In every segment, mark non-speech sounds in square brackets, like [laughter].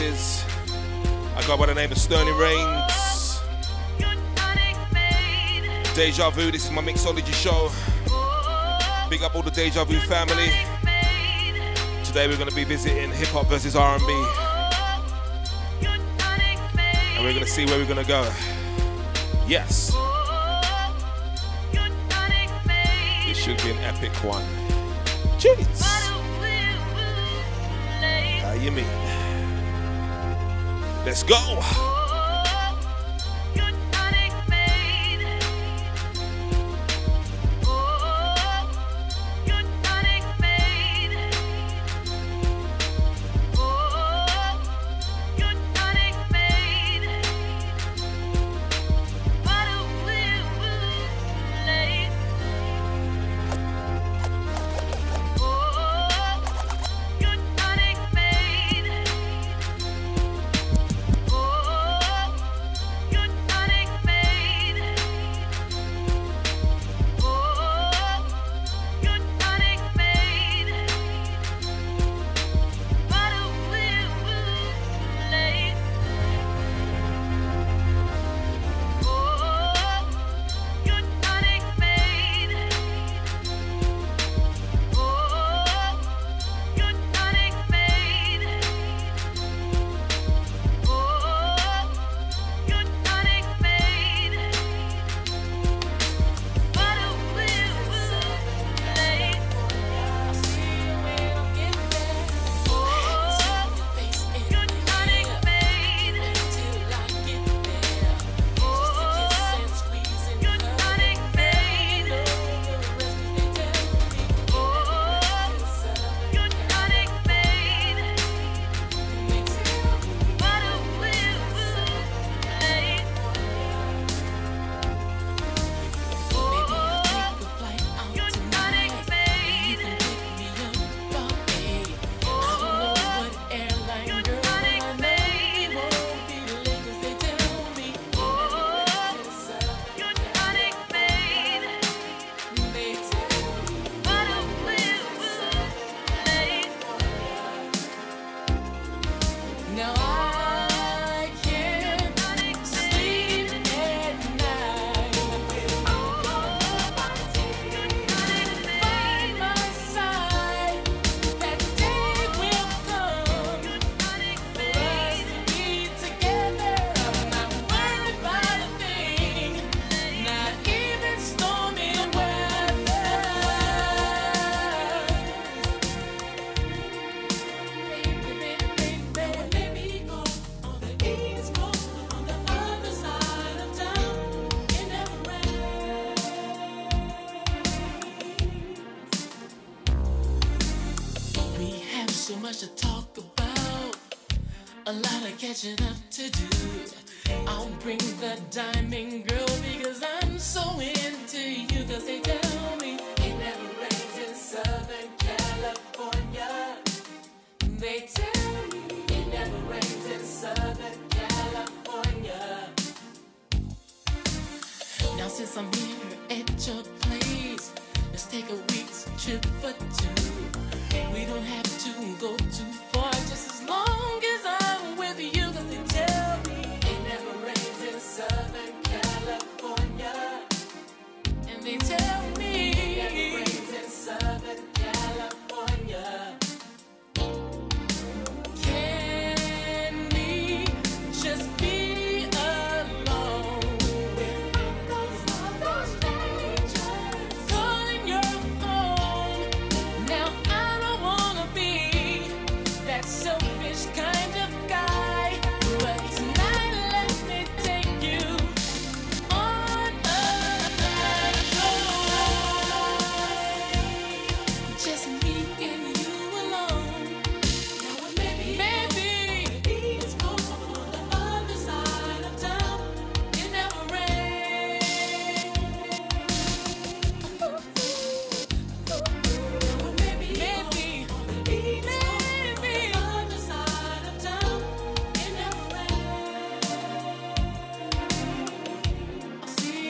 I go by the name of Sterling Reigns. Deja Vu, this is my mixology show. Big up all the Deja Vu family. Today we're going to be visiting hip hop versus R&B. And we're going to see where we're going to go. Yes. This should be an epic one. Let's go.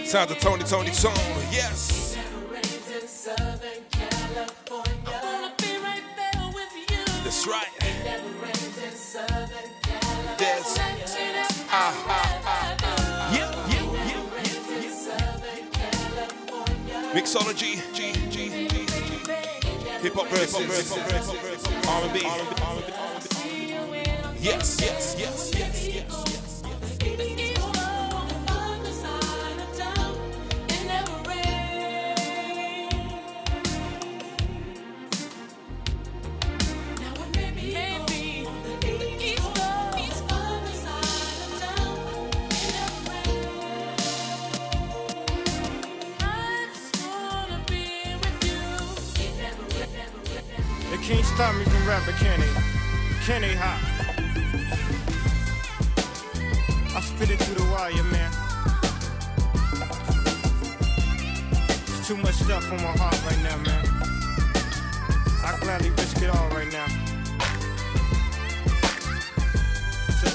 Sounds of Tony Tony Tone, yes.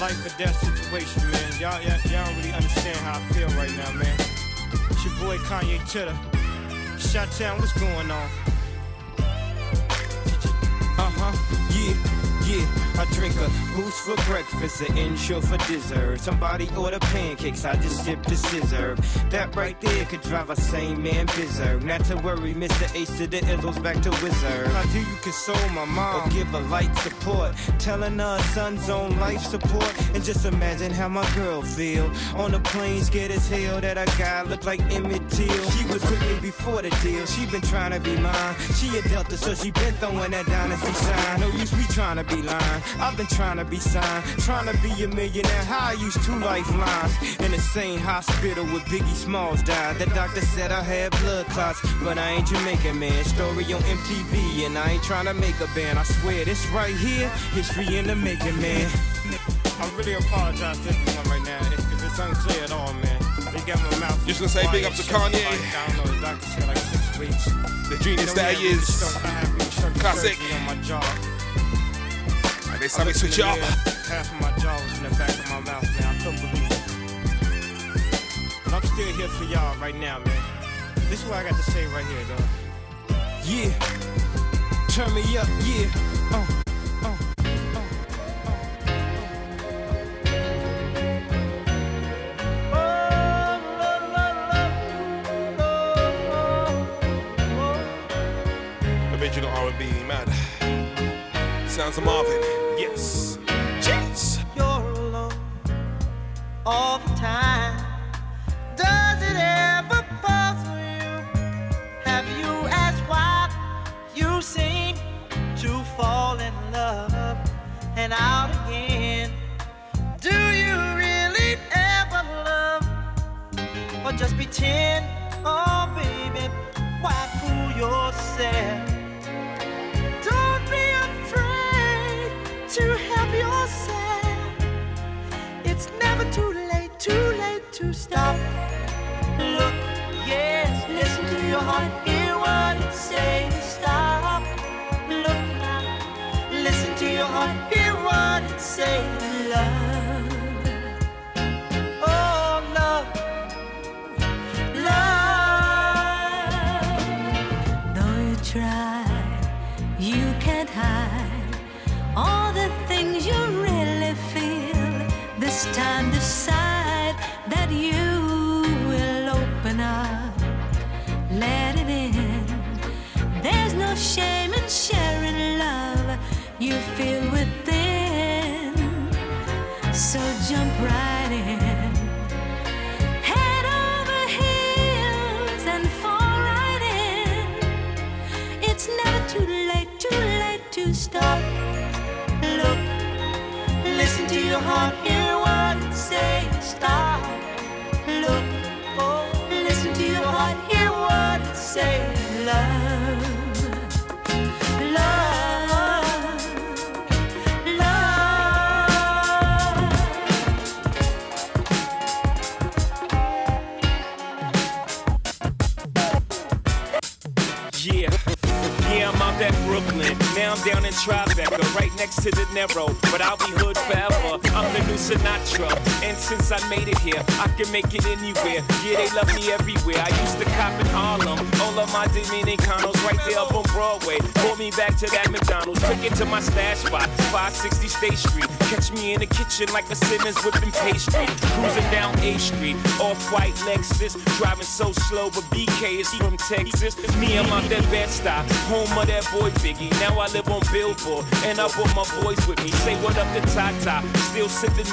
Life or death situation, man. Y'all, y'all, y'all don't really understand how I feel right now, man. It's your boy Kanye Titter. Shot Town, what's going on? yeah, I drink a boost for breakfast, an insure for dessert. Somebody order pancakes, I just sip the scissor. That right there could drive a sane man berserk. Not to worry, Mr. Ace to the Izzles back to Wizard. How do you console my mom or give her light support? Telling her son's on life support. And just imagine how my girl feel. On the plane, scared as hell that a guy looked like Emmett Till. She was with me before the deal, she been trying to be mine. She a Delta, so she been throwing that dynasty sign. No use me trying to be lying. I've been trying to be signed, trying to be a millionaire. How I used two lifelines in the same hospital where Biggie Smalls died. The doctor said I had blood clots, but I ain't Jamaican man. Story on MTV, and I ain't trying to make a band. I swear this right here, history in the making, man. I really apologize to everyone right now if, if it's unclear at all, man. They got my mouth. Just gonna say big up to Kanye. I don't know, the doctor said like six weeks. The genius that he is. Classic. On my they said we switch up. Half of my jaw was in the back of my mouth, man. I couldn't believe it. But I'm still here for y'all right now, man. This is what I got to say right here, though. Yeah. Turn me up, yeah. Uh. uh, uh, uh Original R&B, mad. Sounds of Marvin, yes. Jeez. You're alone all the time. Does it ever puzzle you? Have you asked why you seem to fall in love and out again? Do you really ever love or just pretend? Oh, baby, why fool yourself? To stop. You feel within. So jump right in. Head over heels and fall right in. It's never too late, too late to stop. Look, listen to your heart, hear what it says. Stop. Look, oh, listen to your heart, hear what it says. Love, love, Brooklyn. Now I'm down in Tribeca, right next to the Narrow. But I'll be hood forever. Sinatra. And since I made it here, I can make it anywhere. Yeah, they love me everywhere. I used to cop in Harlem. All of my Dominicanos right there up on Broadway. Pulled me back to that McDonald's. Took it to my stash spot, 560 State Street. Catch me in the kitchen like a Simmons whipping pastry. Cruising down A Street, off white Lexus. Driving so slow, but BK is from Texas. Me, I'm out that bed stop, home of that boy Biggie. Now I live on Billboard, and I brought my boys with me. Say what up to Tata, still sipping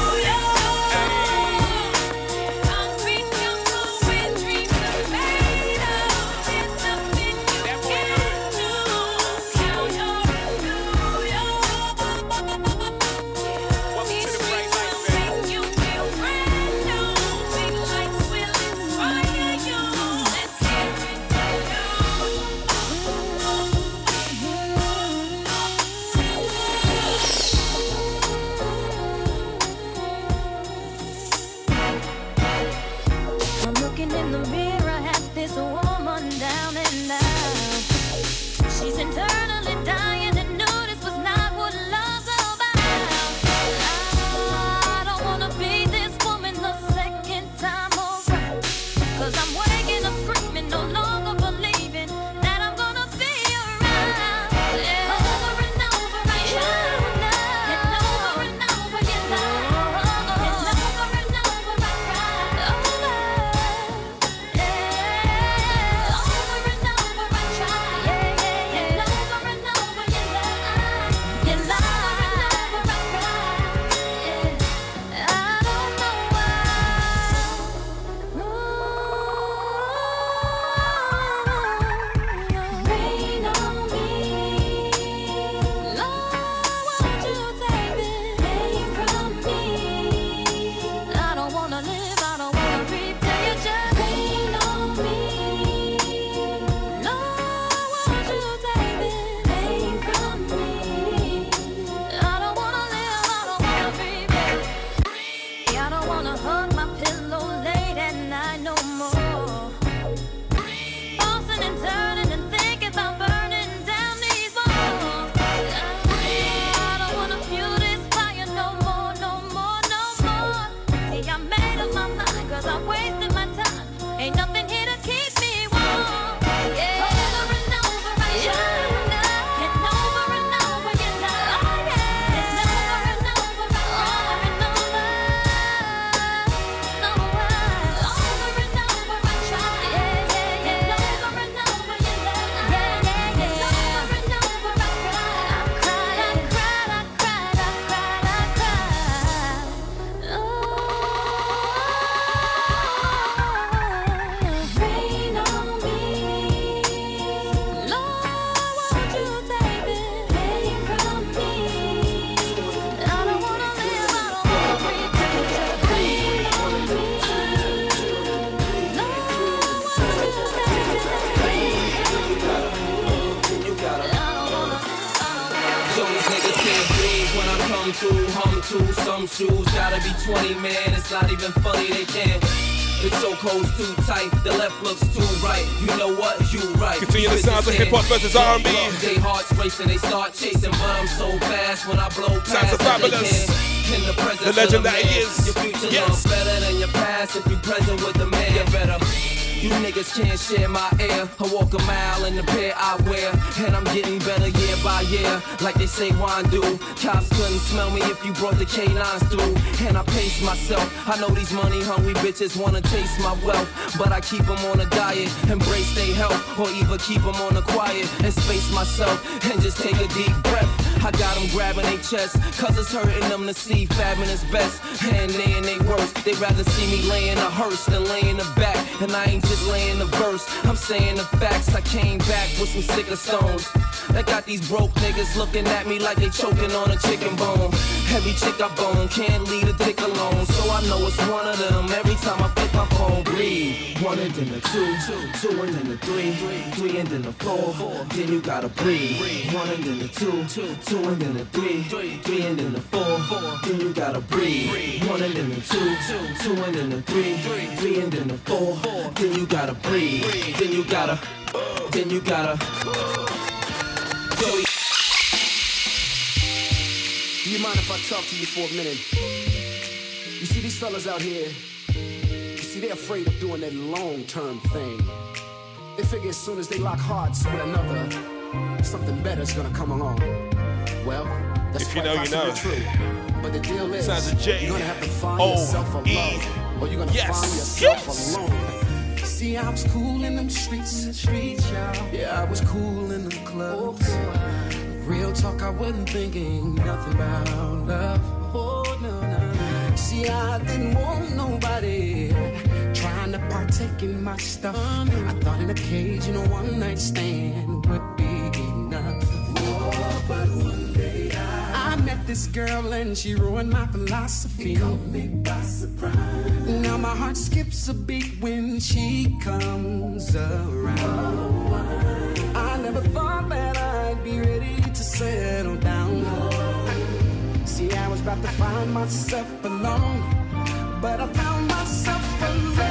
Like they say wine do. Cops couldn't smell me if you brought the canines through. And I pace myself. I know these money hungry bitches wanna taste my wealth. But I keep them on a diet. Embrace their health. Or either keep them on the quiet. And space myself. And just take a deep breath. I got them grabbing their chest, cause it's hurting them to see fabbing is best. And they and they worst, they rather see me laying a hearse than laying a back. And I ain't just laying a verse, I'm saying the facts. I came back with some sicker stones. That got these broke niggas looking at me like they choking on a chicken bone. Every chick I bone can't leave a dick alone, so I know it's one of them. Every time I flip my phone, breathe. One and then the two, two and then the three, three and then the four. Then you gotta breathe. One and then the two, two and then the three, three and then the four. Then you gotta breathe. One and then the two, two and then the three, three and then the four. Then you gotta breathe. Then you gotta, then you gotta. Joey. Do you mind if I talk to you for a minute? You see these fellas out here, you see they're afraid of doing that long-term thing. They figure as soon as they lock hearts with another, something better's gonna come along. Well, that's if you quite know, you know. true. But the deal is, Sounds a J. you're gonna have to find oh, yourself a E. love, or you're gonna Yes. find yourself alone. See, I was cool in them streets, streets, y'all. Yeah, I was cool in them clubs. Oh, Real talk, I wasn't thinking nothing about love. Oh no, no. See, I didn't want nobody trying to partake in my stuff. I thought in occasional one night stand would be enough. Oh, but one day I, I met this girl and she ruined my philosophy. Caught me by surprise. Now my heart skips a beat when she comes around. I never thought that I'd be ready to settle down. See, I was about to find myself alone, but I found myself alone.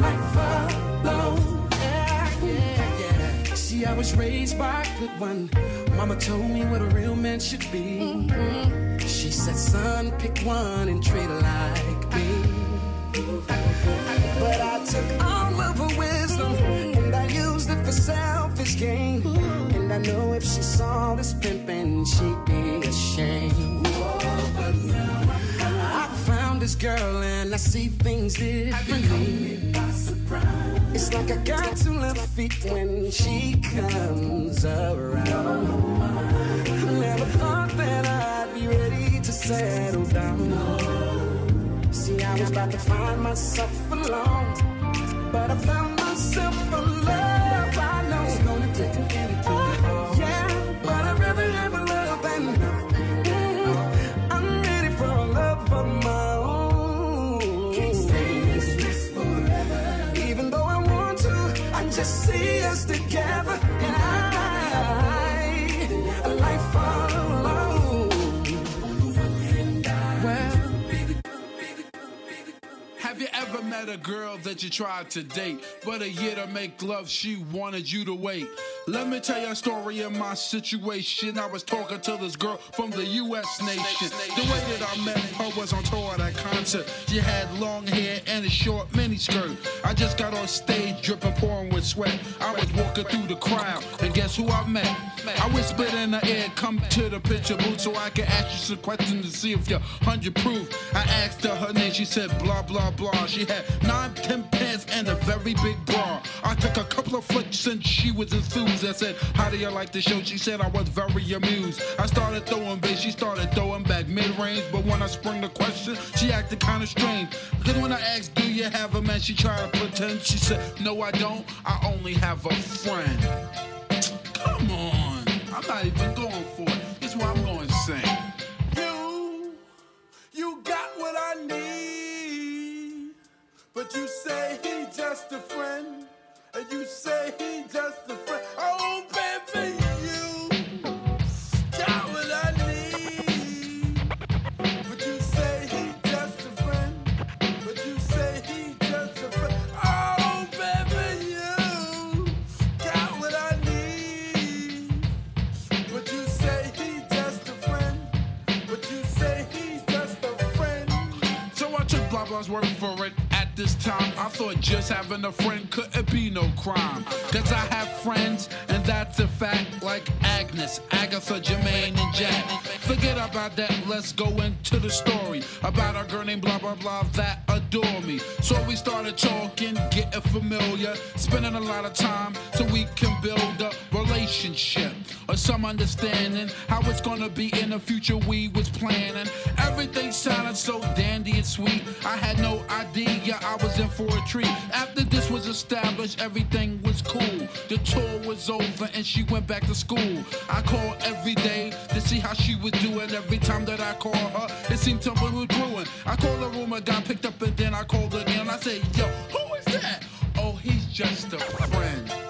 Life alone. Yeah, yeah, yeah. See, I was raised by a good one. Mama told me what a real man should be. She said, son, pick one and treat her like me. But I took all of her wisdom and I used it for selfish gain. And I know if she saw this pimping, she'd be ashamed. But now I found this girl and I see things differently. It's like I got two left feet when she comes around. I never thought that I'd be ready to settle down. See, I was about to find myself alone, but I found myself a love I know it's gonna take a minute met a girl that you tried to date, but a year to make love, she wanted you to wait? Let me tell you a story of my situation. I was talking to this girl from the U.S. nation. The way that I met her was on tour at a concert. She had long hair and a short miniskirt. I just got on stage, dripping, pouring with sweat. I was walking through the crowd, and guess who I met? I whispered in her ear, come to the picture booth so I can ask you some questions to see if you're 100 proof. I asked her her name, she said blah, blah, blah. She had nine, ten pants and a very big bra. I took a couple of flicks and she was enthused. I said, How do you like the show? She said, I was very amused. I started throwing bass, she started throwing back mid range. But when I sprung the question, she acted kind of strange. Because when I asked, Do you have a man? She tried to pretend. She said, No, I don't. I only have a friend. Come on. I'm not even going for it. This is what I'm going to sing. You, you got what I need, but you say he's just a friend, and you say he just a friend. Oh, baby, you got what I need, but you say he just a friend, but you say he just a friend. Oh, baby, you got what I need, but you say he just a friend, but you say he's just a friend. So I took blah blah's word for it. This time, I thought just having a friend couldn't be no crime. Cause I have friends, and that's a fact, like Agnes, Agatha, Jermaine, and Jack. Forget about that, let's go into the story about a girl named blah blah blah that adore me. So we started talking, getting familiar, spending a lot of time so we can build a relationship or some understanding how it's gonna be in the future we was planning. Everything sounded so dandy and sweet. I had no idea I was in for a treat. After this was established, everything was cool. The tour was over and she went back to school. I called every day to see how she was doing. Every time that I called her, it seemed something was brewing. I called the room, guy picked up, and then I called again. I said, Yo, who is that? Oh, he's just a friend.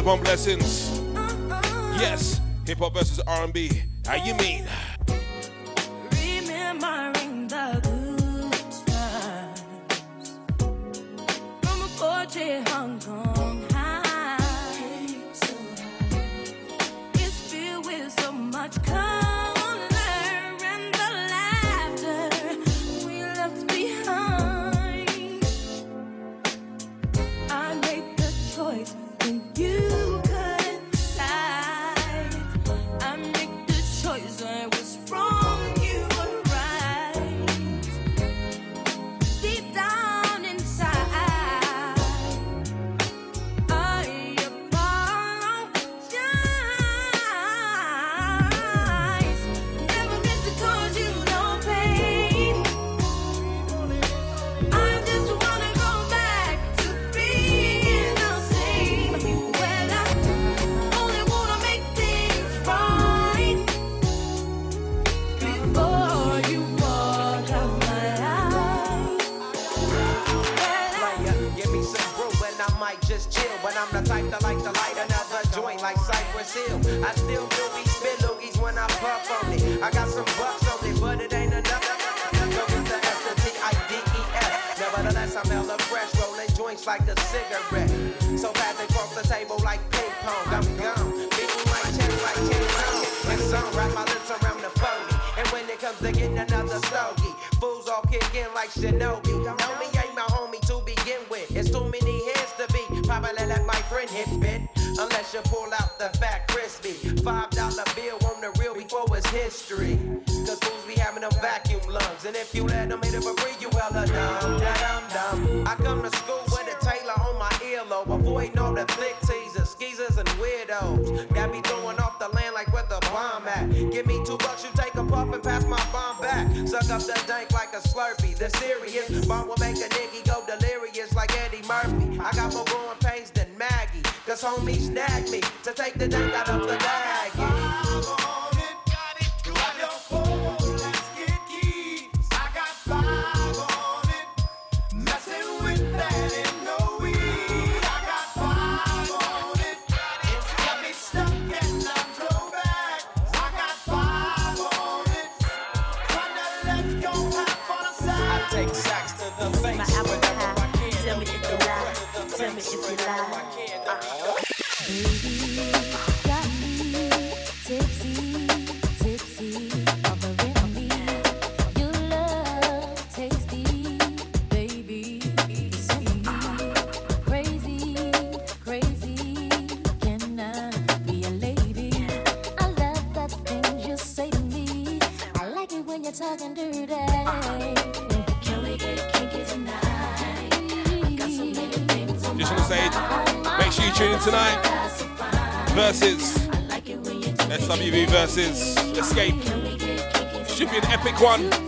Upon blessings. Uh-uh. Yes. Hip hop versus R&B. How you mean? the dance. one.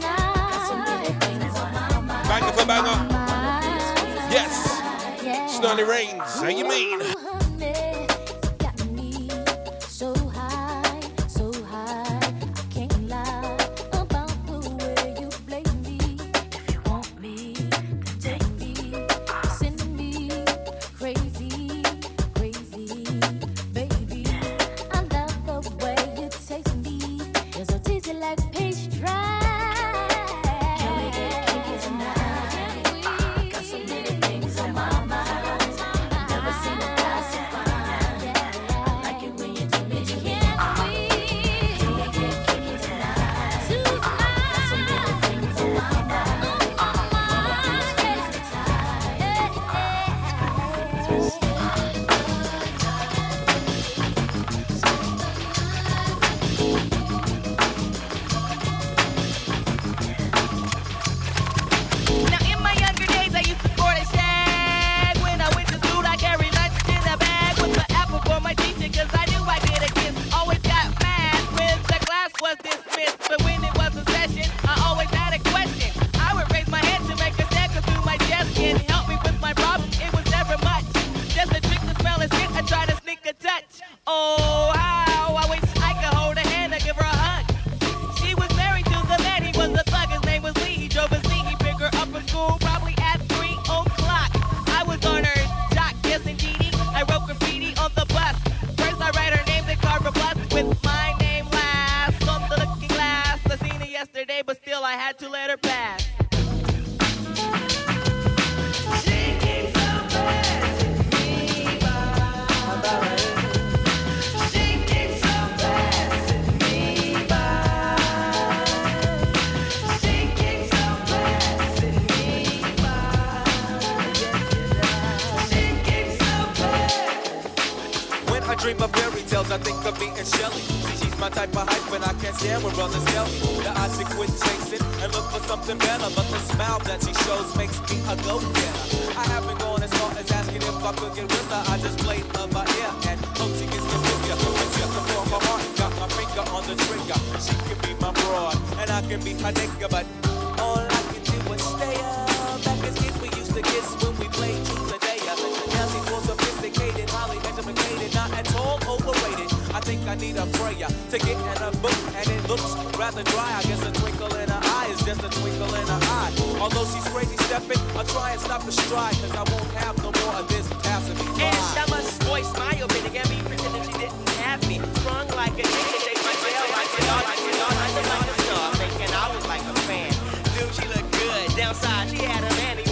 looks rather dry. I guess a twinkle in her eye is just a twinkle in her eye. Although she's crazy stepping, I try and stop the stride, cause I won't have no more of this passing me by. And I must voice my opinion and be pretending she didn't have me. Strong like a chicken, shake my tail like a dog, like a dog, like a dog, like a dog, thinking I was like a fan. Dude, she looked good. Downside, she had a man, he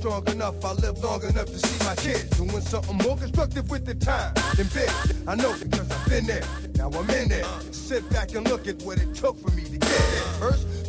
strong enough, I'll live long enough to see my kids doing something more constructive with the time than big. I know because I've been there. Now I'm in there. Sit back and look at what it took for me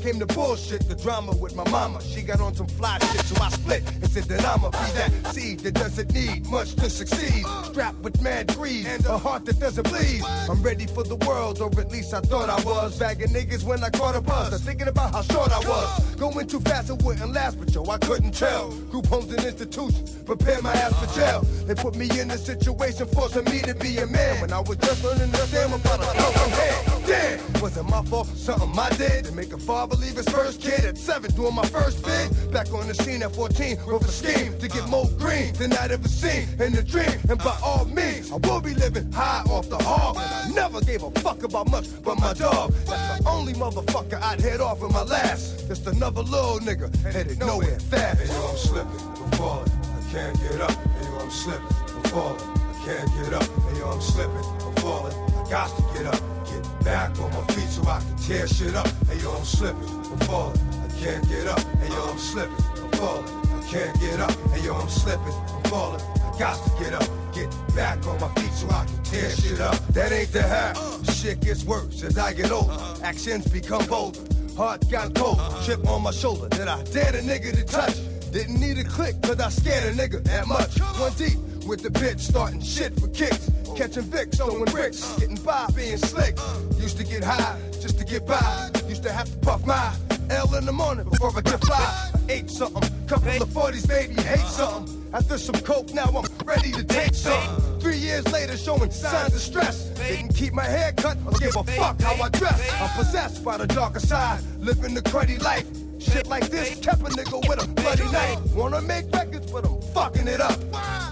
came the bullshit, the drama with my mama. She got on some fly shit, so I split and said that I'ma be that seed that doesn't need much to succeed. Strapped with mad greed and uh, a heart that doesn't bleed. I'm ready for the world, or at least I thought I was. Bagging niggas when I caught a buzz. I'm thinking about how short I was. Going too fast, it wouldn't last, but yo, I couldn't tell. Group homes and institutions prepare my ass for jail. They put me in a situation forcing me to be a man when I was just learning to stand about a hand. Damn, was it my fault? Something I did to make a father leave it's first kid at seven, doing my first bid. Back on the scene at 14 with a scheme to get more green than I'd ever seen in a dream. And by all means, I will be living high off the hog. I never gave a fuck about much but my dog. That's the only motherfucker I'd head off with my last. Just another little nigga headed nowhere fast. Hey, yo, I'm slipping, I'm falling, I can't get up. Hey, yo, I'm slipping, I'm falling, I can't get up. Hey, yo, I'm slipping, I'm falling, I got to get up. Back on my feet so I can tear shit up. Hey, yo, I'm slipping, I'm falling, I can't get up. Hey, yo, I'm slipping, I'm falling, I can't get up. Hey, yo, I'm slipping, I'm falling, I got to get up. Get back on my feet so I can tear shit up. That ain't the half. Shit gets worse as I get older. Actions become bolder. Heart got cold, chip on my shoulder that I dared a nigga to touch. Didn't need a click, cause I scared a nigga that much. One deep with the bitch, starting shit for kicks. Catching Vicks, throwing bricks, getting by, being slick. Used to get high just to get by. Used to have to puff my L in the morning before I get fly. Ate something, couple of 40s, baby, hate something. After some coke, now I'm ready to take something. Three years later, showing signs of stress. Didn't keep my hair cut or give a fuck how I dress. I'm possessed by the darker side, living the cruddy life. Shit like this kept a nigga with a bloody knife. Wanna make records, but I'm fucking it up.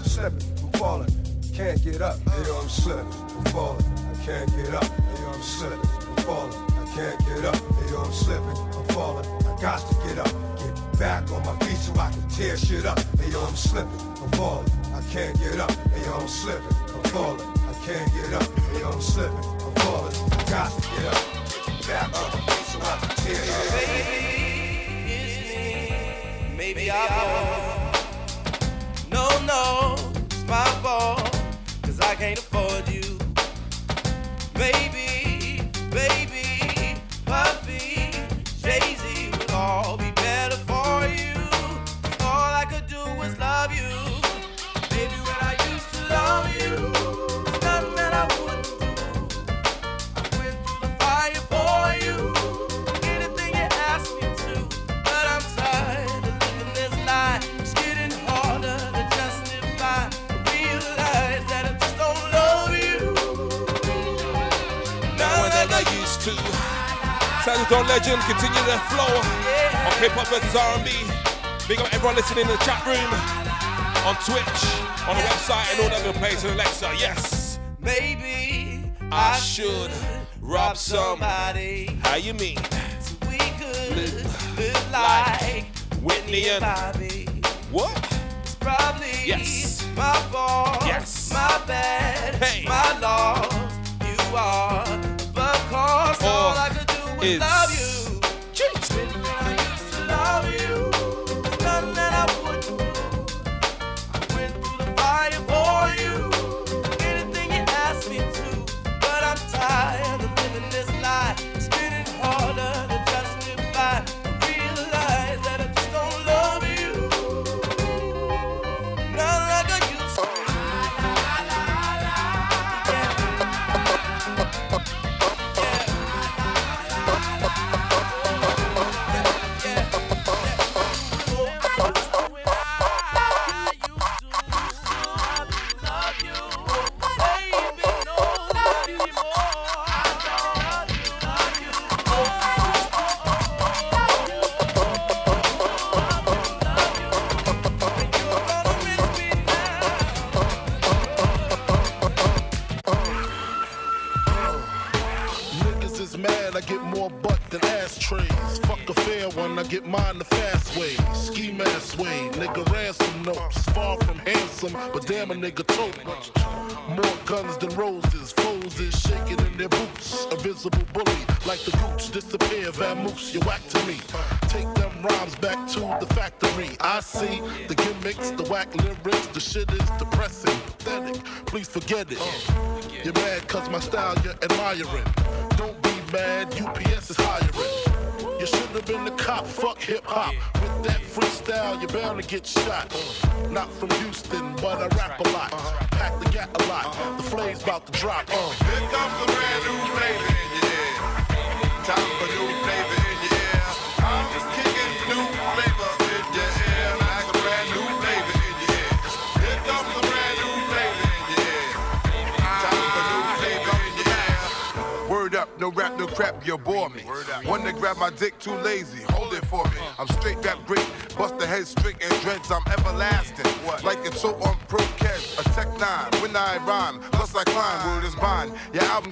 Slipping, I'm falling, can't get up. Hey, yo, I'm slipping, I'm falling, I can't get up. Hey, yo, I'm slipping, I'm falling, I can't get up. Hey, yo, I'm slipping, I'm falling, I got to get up. Get back on my feet so I can tear shit up. Hey, yo, I'm slipping, I'm falling, I can't get up. Hey, yo, I'm slipping, I'm falling, I can't get up. Hey, yo, I'm slipping, I'm falling, I got to get up. Get back on my feet so I can tear shit up. Maybe I'm wrong. No, no, it's my fault. Cause I can't afford you. Baby, baby, Puffy, Jay Z would all Saxophone legend, continue the flow on hip hop versus R&B. Big up everyone listening in the chat room, on Twitch, on the website, and all that good place. And Alexa, yes. Maybe I should rob somebody. How you mean? we could live like Whitney and Bobby. what? It's probably Yes. my fault. Yes. My bad. Hey. My loss. You are. But cause oh. all I could was love you.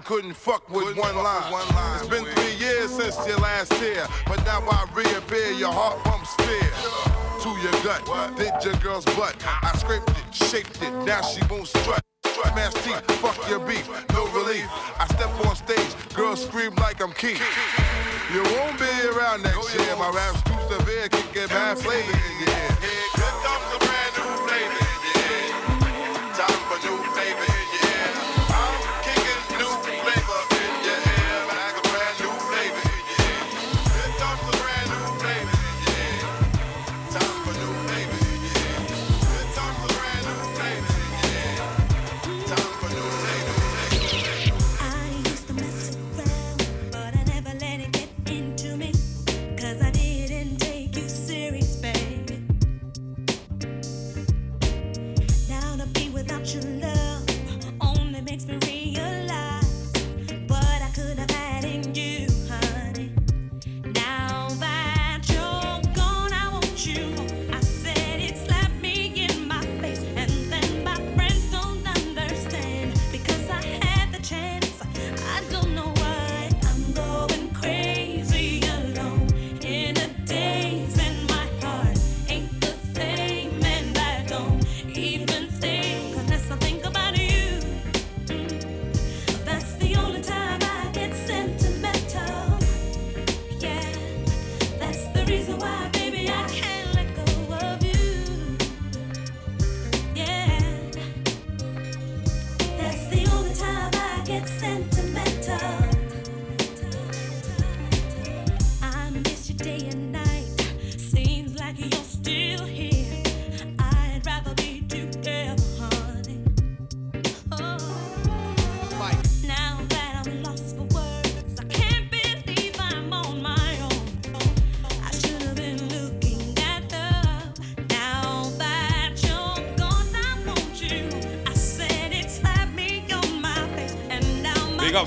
couldn't fuck with one, line. one line. It's been three years since your last tear, but now I reappear, your heart pumps fear. To your gut, did your girl's butt. I scraped it, shaped it, now she won't strut. Smash teeth, fuck your beef, no relief. I step on stage, girls scream like I'm Keith. You won't be around next year, my rap's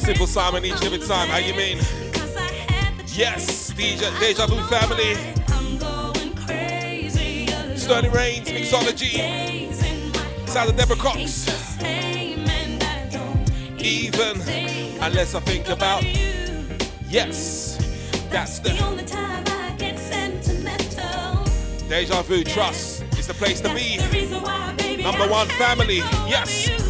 simple Simon each and every time. How you mean? Yes, DJ, Deja Vu family. Sterling Reigns, Mixology. Sally Deborah Cox. Even unless I think about. Yes, that's the. Deja Vu, trust. It's the place to be. Number one family. Yes.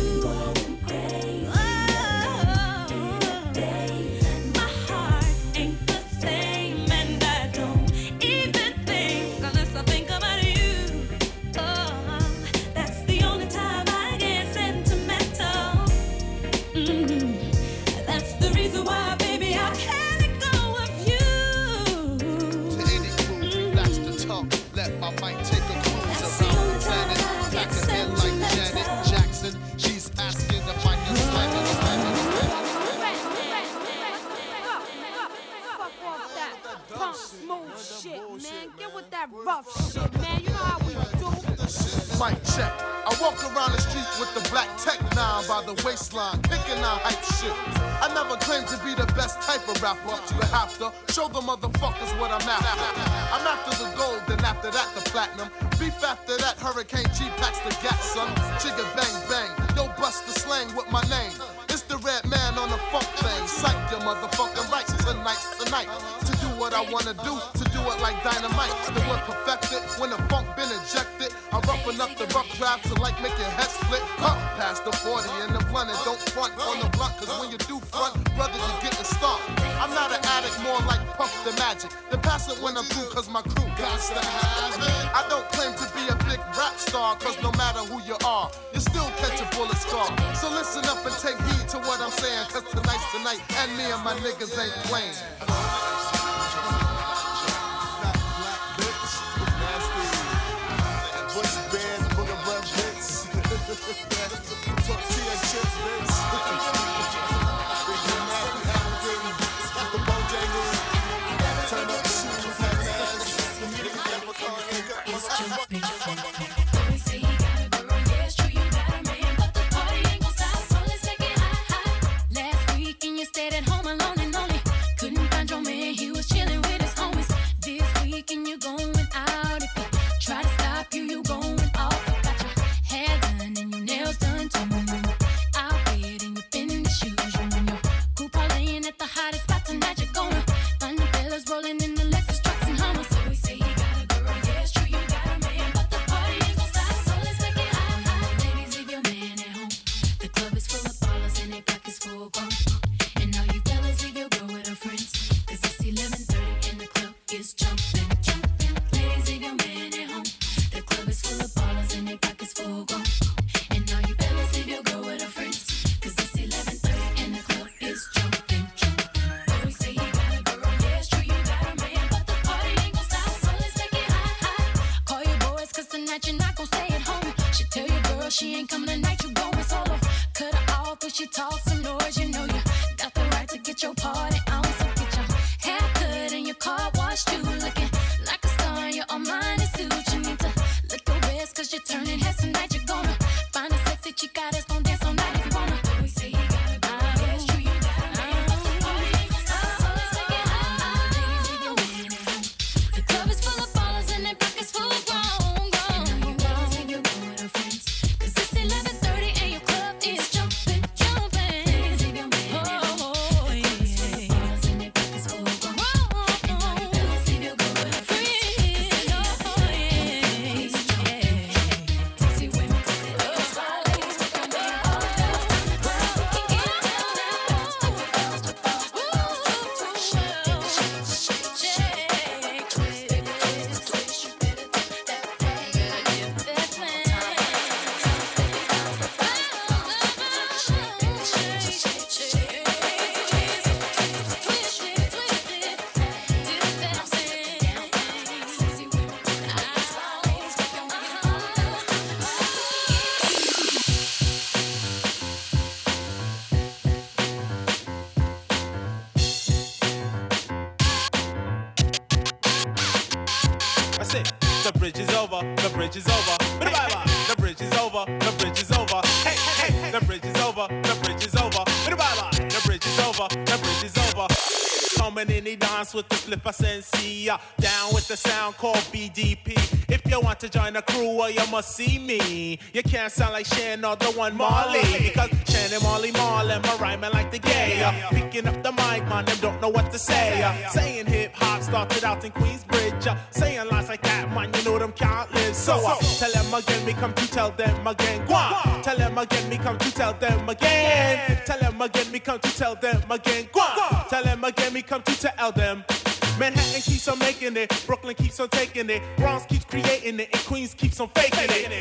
she talks some noise, you know you got the right to get your party. or see me. You can't sound like Shannon or the one Marley. Because Shannon, Marley, Marlin, my rhyming like the gay. Uh, picking up the mic, man, them don't know what to say. Uh, saying hip hop started out in Queensbridge. Uh, saying lines like that, man, you know them can't live. So uh, tell them again, me come to tell them again. Guan. Tell them again, me come to tell them again. Tell them again, me come to tell them again. Guan. Tell them again, me come to tell them. Manhattan keeps on making it, Brooklyn keeps on taking it, Bronx keeps creating it, I'm faking it.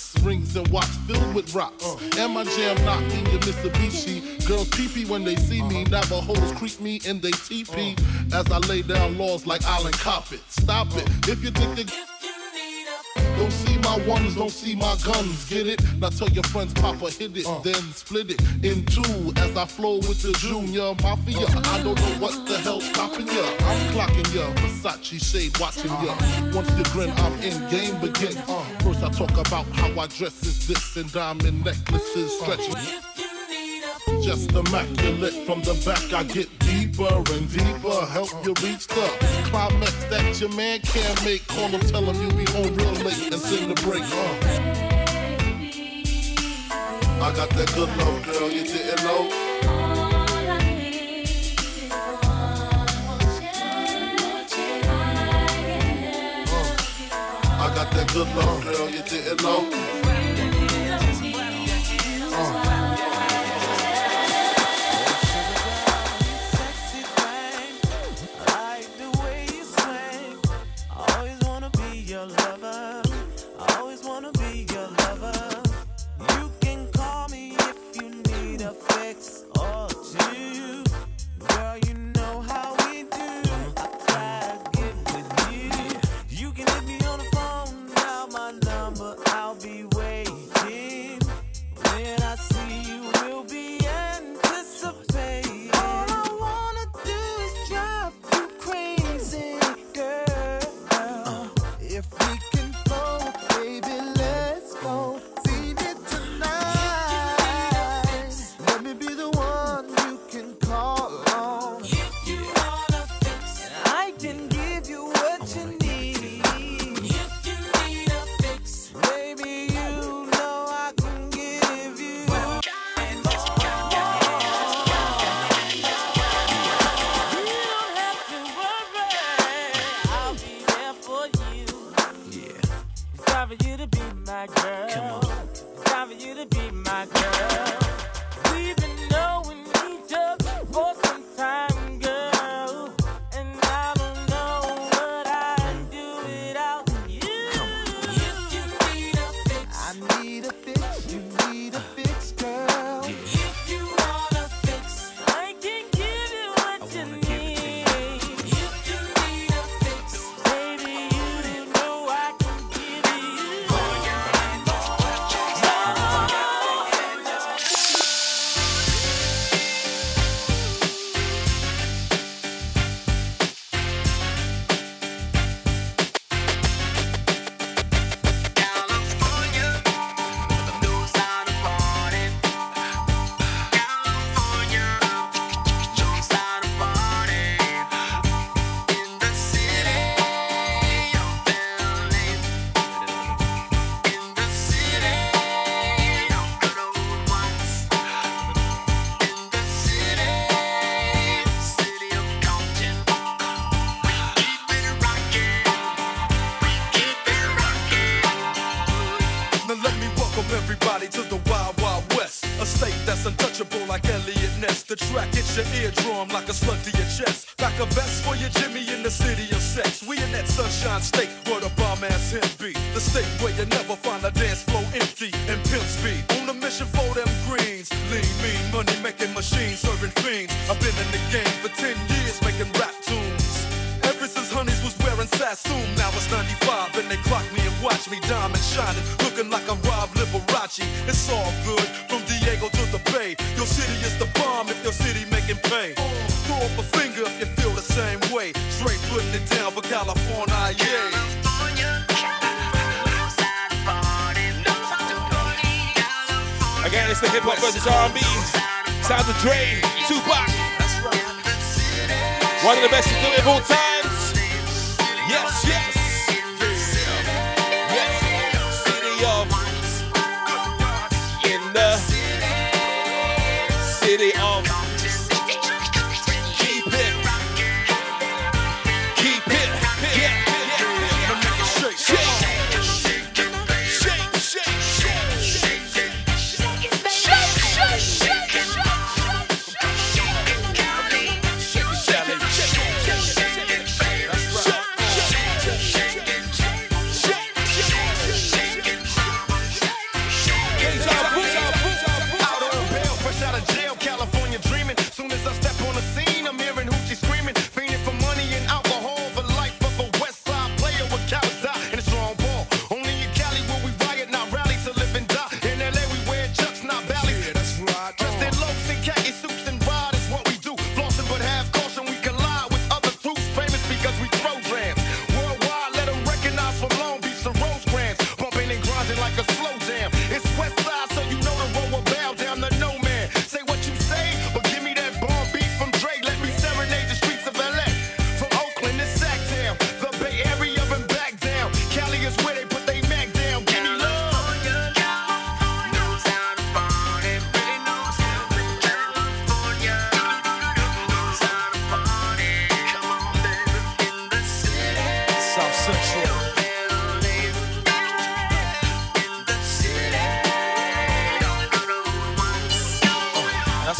Rings and watch filled with rocks. Uh. And my jam knocking your Mitsubishi. Girls pee when they see me. Uh-huh. Navajos creep me in they teepee. Uh. As I lay down laws like Island Coppet. Stop it. Uh. If you think that don't see my ones, don't see my guns, get it? Now tell your friends, Papa hit it, uh. then split it in two as I flow with the junior mafia. Uh. I don't know what the hell's stopping ya. I'm clocking ya, Versace shade watching ya. Uh. Once you grin, I'm in, game begins. First I talk about how I dress is this and diamond necklaces stretching. Just immaculate from the back, I get deeper and deeper. Help you reach the climax that your man can't make. Call him, tell him you be home real late and sing the break. Uh. I got that good love, girl, you didn't know. Uh. I got that good love, girl, you didn't know. like time for you to be my girl. It's time for you to be my girl.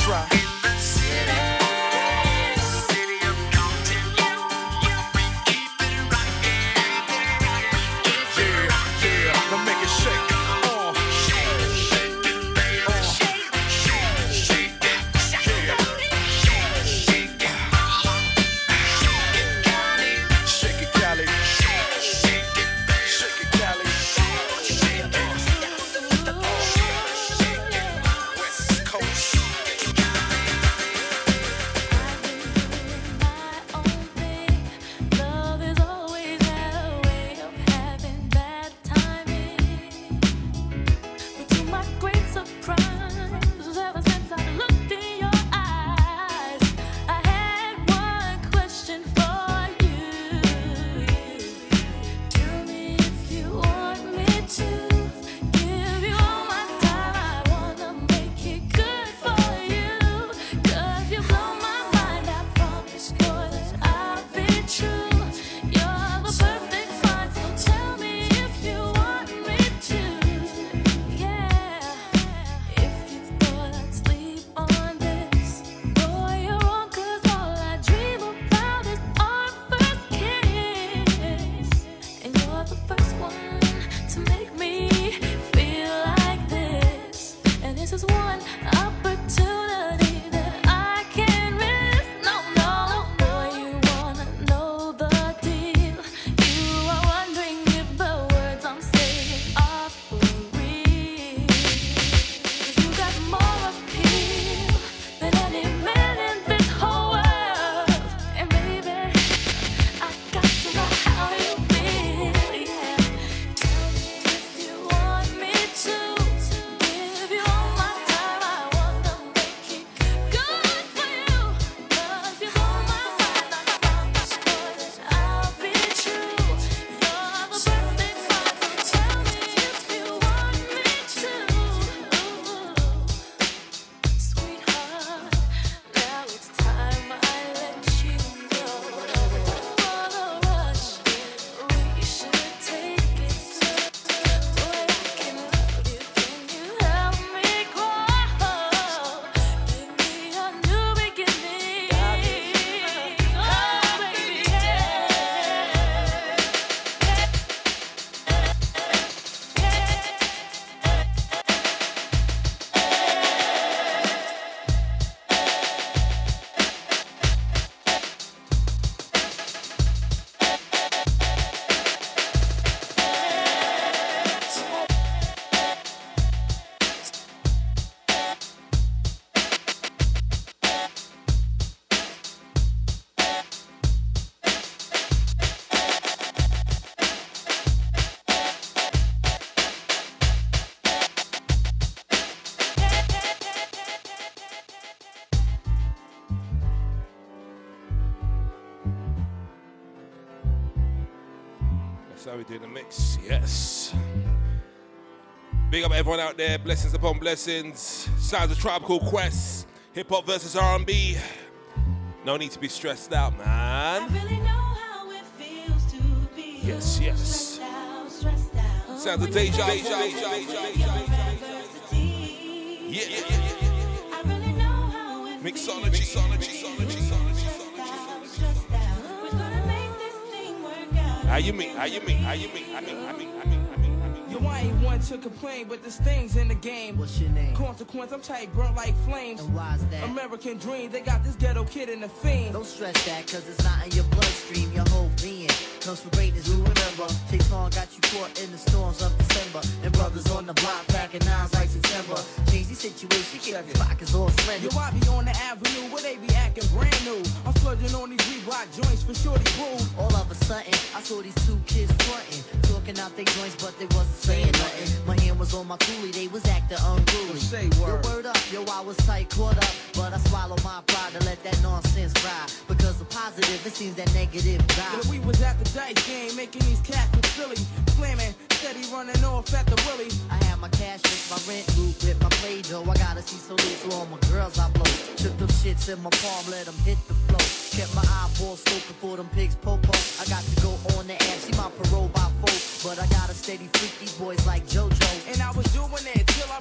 try. We doing the mix, yes. Big up everyone out there, blessings upon blessings. Sounds of Tribe Called Quest, hip hop versus R&B. No need to be stressed out, man. Yes, yes. Sounds of Deja. Deja, Deja, Deja, Yeah, yeah, yeah, yeah, yeah. Mixology, mixology, mixology, How you mean? How you mean? How you mean? I mean, I mean, I mean, I mean, I mean. Yo, I ain't one to complain, but there's things in the game. What's your name? Consequence, I'm tight, burnt like flames. And why's that? American dream, they got this ghetto kid in the fiend. Don't stress that, cause it's not in your bloodstream, your whole being comes from greatness to remember. Chase Long got you caught in the storms of December. And brothers on the block packing nines like September. Change the situation, get your pockets all slender. Yo, I be on the avenue where they be acting brand new. I'm splurging on these Reebok joints for shorty boo. All of a sudden, I saw these two kids fronting, talking out their joints, but they wasn't saying nothing. My hand was on my coolie, they was acting unruly. Say word. Yo, word up, yo, I was tight, caught up, but I swallowed my pride to let that nonsense ride. Because the positive, it seems that negative died. Yo, we was at the dice game, making these cats look silly. Slamming, steady running off at the willy. I had my cash with my rent loop with my play dough. I gotta see so little all my girls I blow. Took them shits in my palm, let them hit the flow. Kept my eyeballs scoping for them pigs popo. I got to go on the ass, see my parole by four. But I got a steady freak these boys like JoJo. And I was doing it till I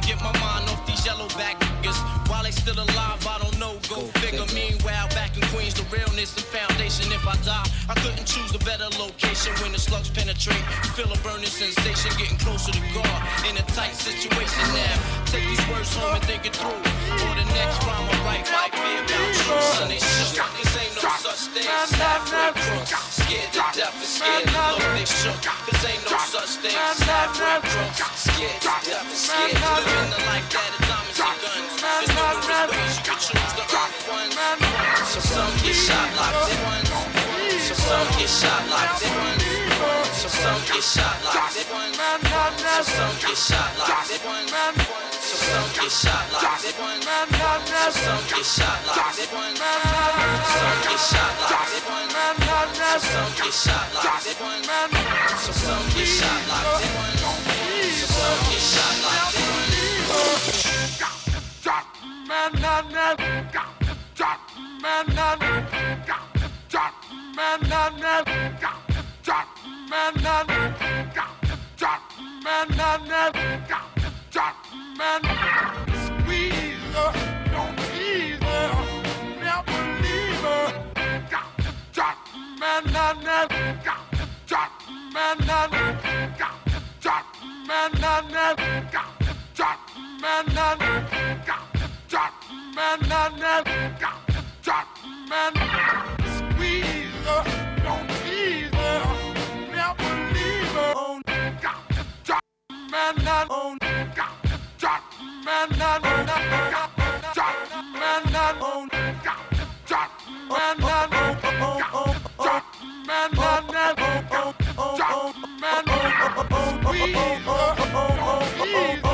get my mind off these yellow back niggas. While they still alive, I don't know. Go figure. Meanwhile, back in Queens, the realness and foundation. If I die, I couldn't choose a better location when the slugs penetrate. You feel a burning sensation, getting closer to God. In a tight situation now. Take these words home and think it through. Or the next rhyme I write might be about you. Son, they shook. Cause ain't no such thing as halfway crooks. Scared to death and scared to look, they shook. Cause ain't no such thing as halfway crooks. Scared to death and scared to live that some get shot, like So some get shot, locked in one. So some get shot, locked in one. So some get shot, locked in one.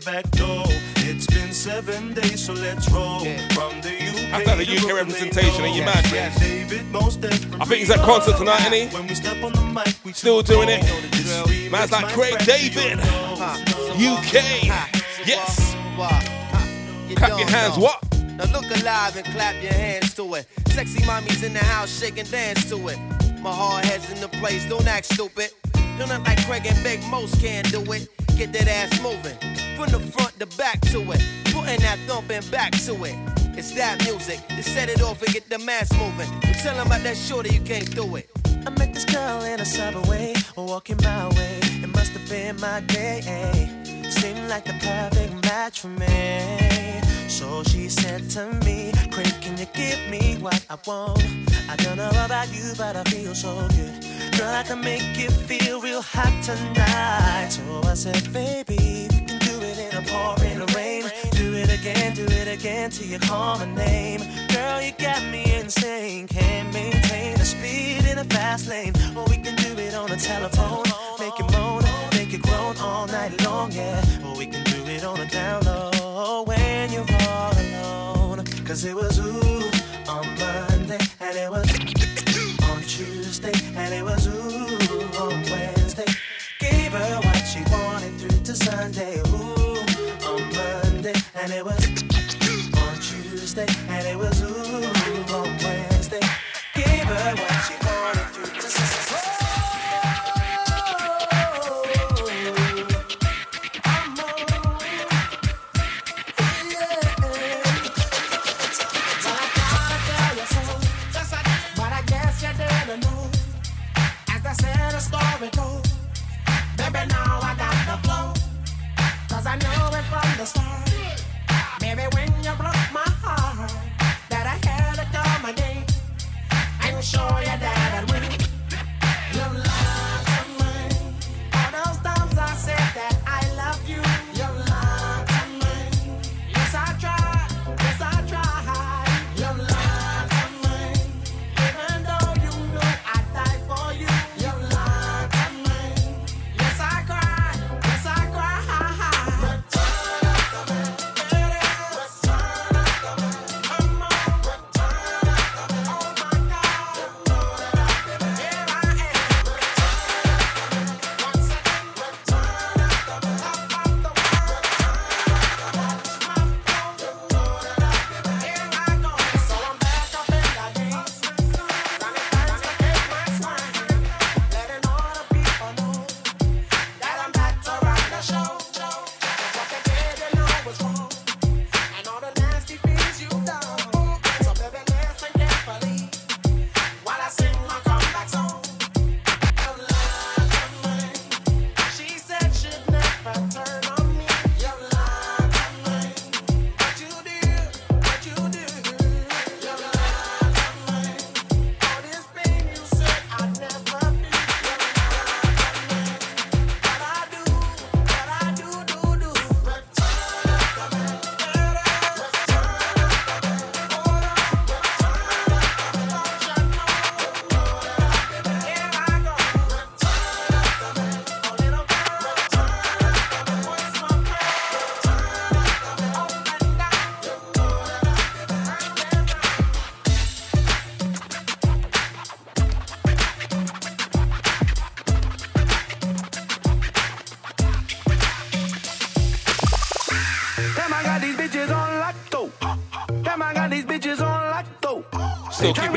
The back door. It's been seven days, so let's roll. From the UK. To have a UK representation, ain't you mad? David I think he's at concert tonight, ain't When we step on the mic, we he? Still doing it. Man's like Craig David. UK. Yes. Clap your hands, what? Now look alive and clap your hands to it. Sexy mommies in the house, shake and dance to it. My hard head's in the place, don't act stupid. Don't act like Craig and Big Most can do it. Get that ass moving. From the front to back to it. Putting that thumping back to it. It's that music. To set it off and get the mass moving. You tell 'em about that shorty, you can't do it. I met this girl in a subway, walking my way. It must have been my day. Seemed like the perfect match for me. So she said to me, Craig, can you give me what I want? I don't know about you, but I feel so good. Girl, I can make you feel real hot tonight. So I said, baby, we can do it in a pouring rain. Do it again, do it again till you call my name. Girl, you got me insane. Can't maintain a speed in a fast lane. Or we can do it on the telephone. Make it moan, make it groan all night long, yeah. Or we can do it on a down low when you're. Cause it was ooh on Monday, and it was on Tuesday, and it was ooh on Wednesday. Gave her what she wanted through to Sunday, ooh on Monday, and it was on Tuesday, and it was ooh on Wednesday. Gave her what she wanted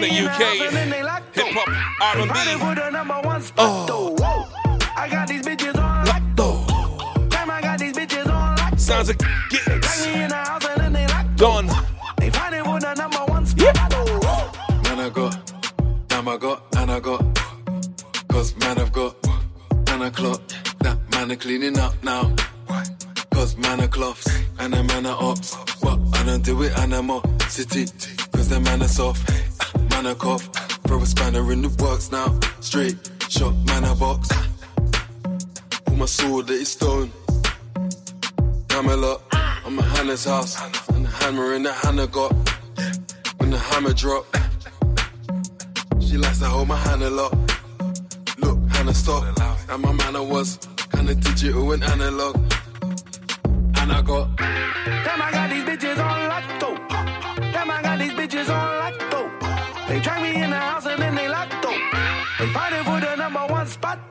from the UK. Hip hop, R&B. Oh. I got these bitches on lockdown. Damn, I got these bitches on. Sounds like gigs. In the house and then they Done. They the number one spot. Yeah. Man, I got, I got, and I got. Cause man, I've got, and I clock. That man are cleaning up now. Cause man are cloths, and a man are ops. What I don't do it, and I'm. City, cause the man are soft man a cough. Throw a spanner in the works now. Straight shot, man a box. Pull my sword, it's stone. Camelot, I'm a Hannah's house. And the hammer in the Hannah got. When the hammer drop, she likes to hold my hand a lot. Look, Hannah stop. And my i was kinda digital and analog. And I got. Damn, I got these They try me in the house and then they locked up. They fighting for the number one spot.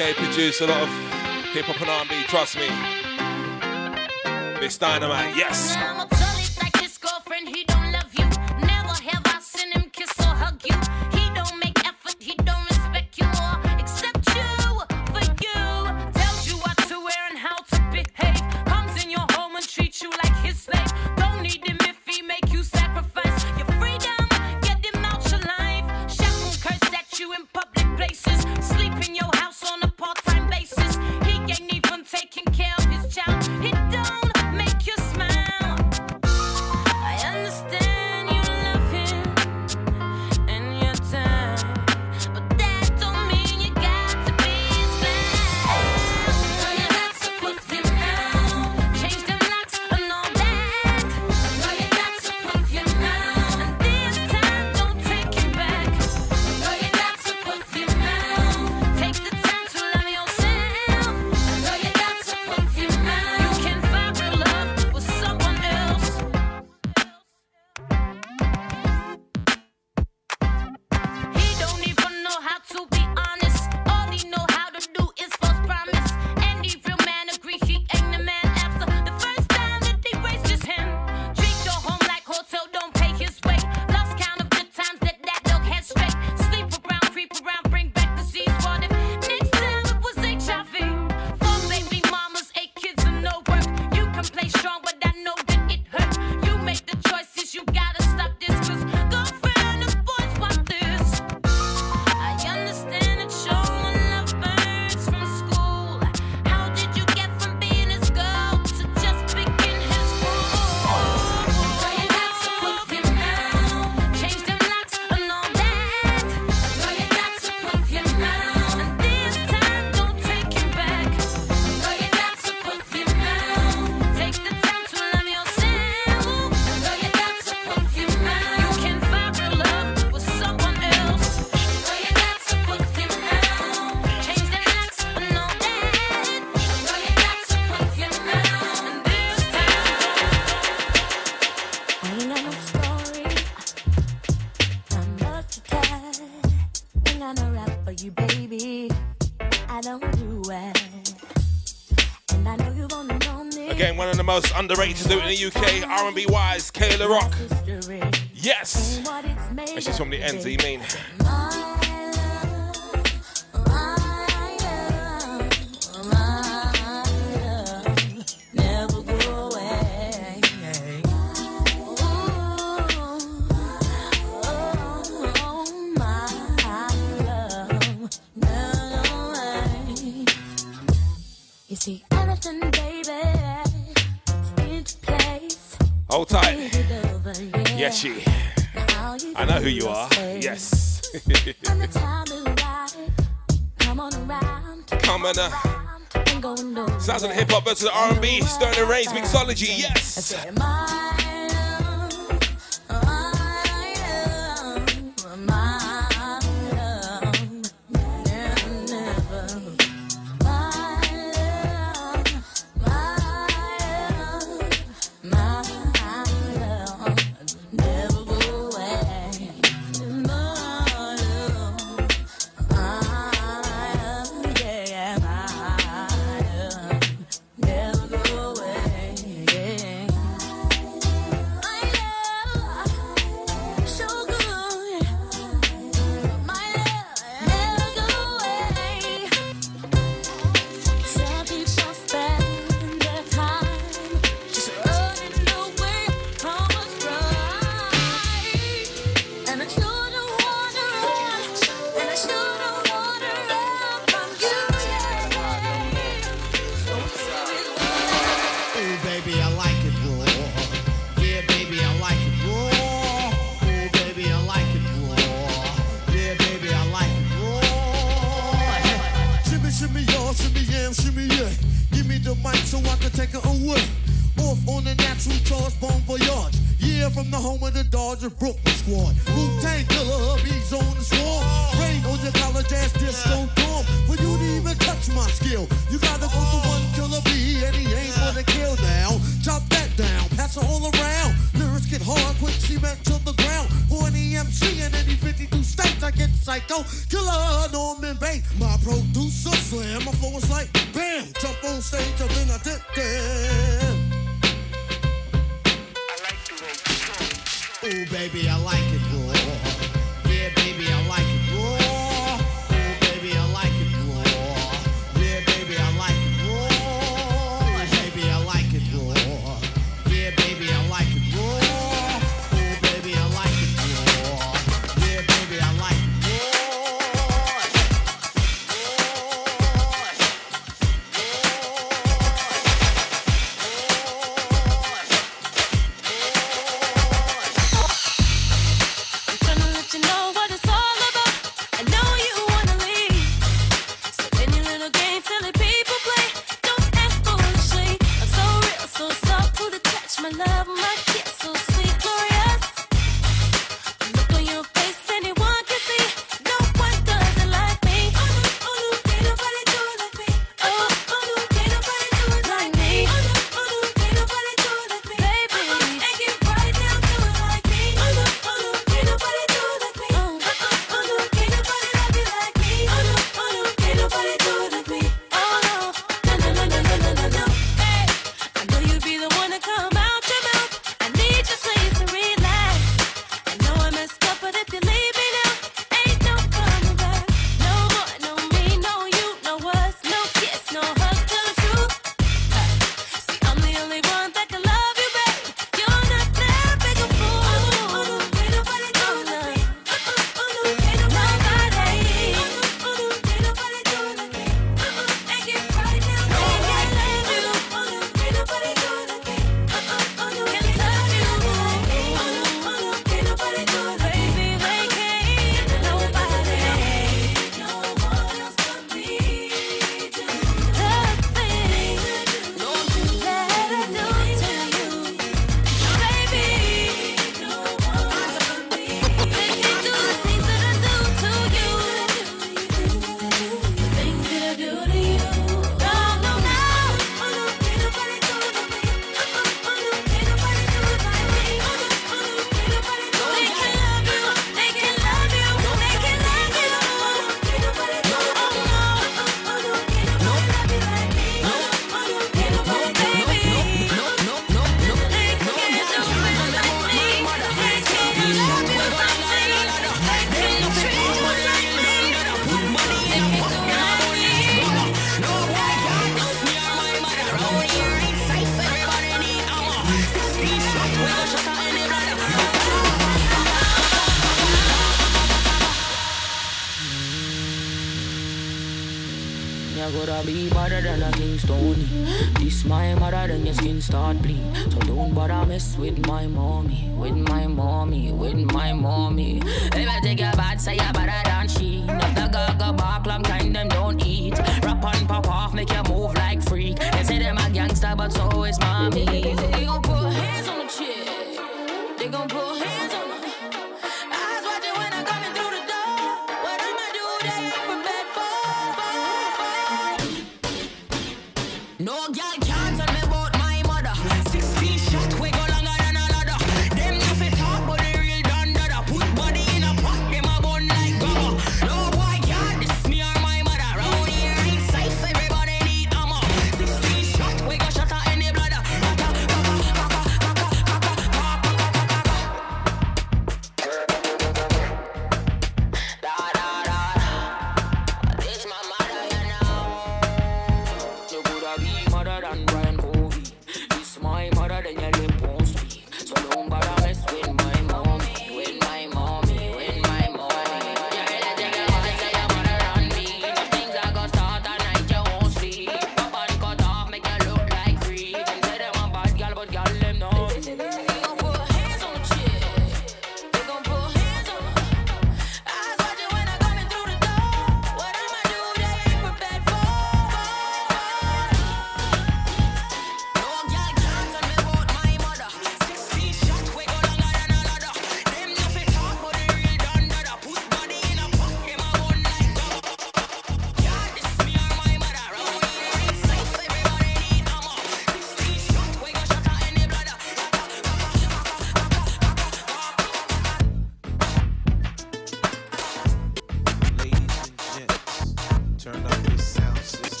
UK produce a lot of hip hop and R&B, trust me. It's dynamite, yes. underrated to do it in the UK. R&B wise, Kayla Rock. Yes. And she's from the ends, you mean? catchy. I know who you are. Yes. Come on up. Sounds of hip hop versus the R&B, Sterling Reigns, mixology. Yes.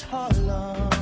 Harlem.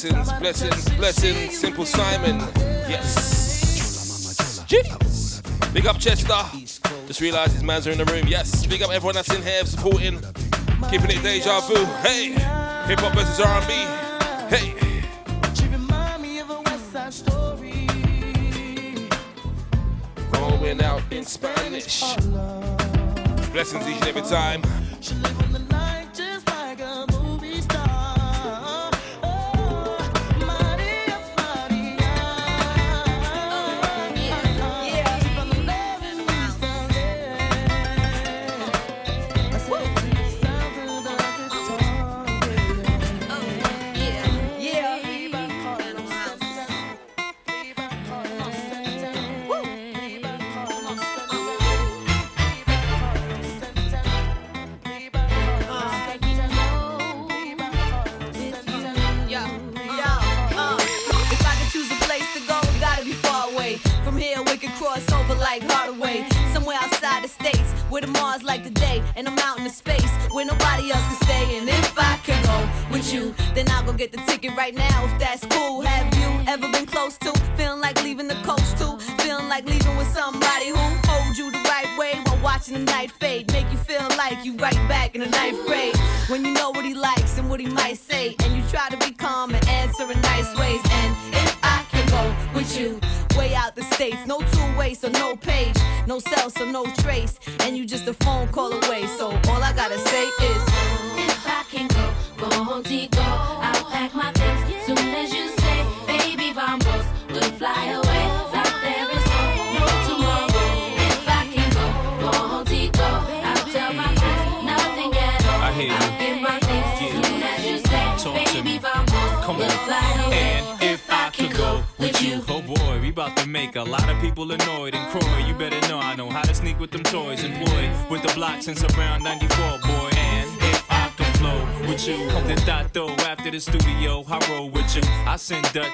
Blessings, blessings, blessings. Simple Simon. Yes. Big up Chester. Just realised his mans are in the room. Yes. Big up everyone that's in here supporting. Keeping it deja vu. Hey. Hip hop versus R&B. Hey. Going out in Spanish. Blessings each and every time.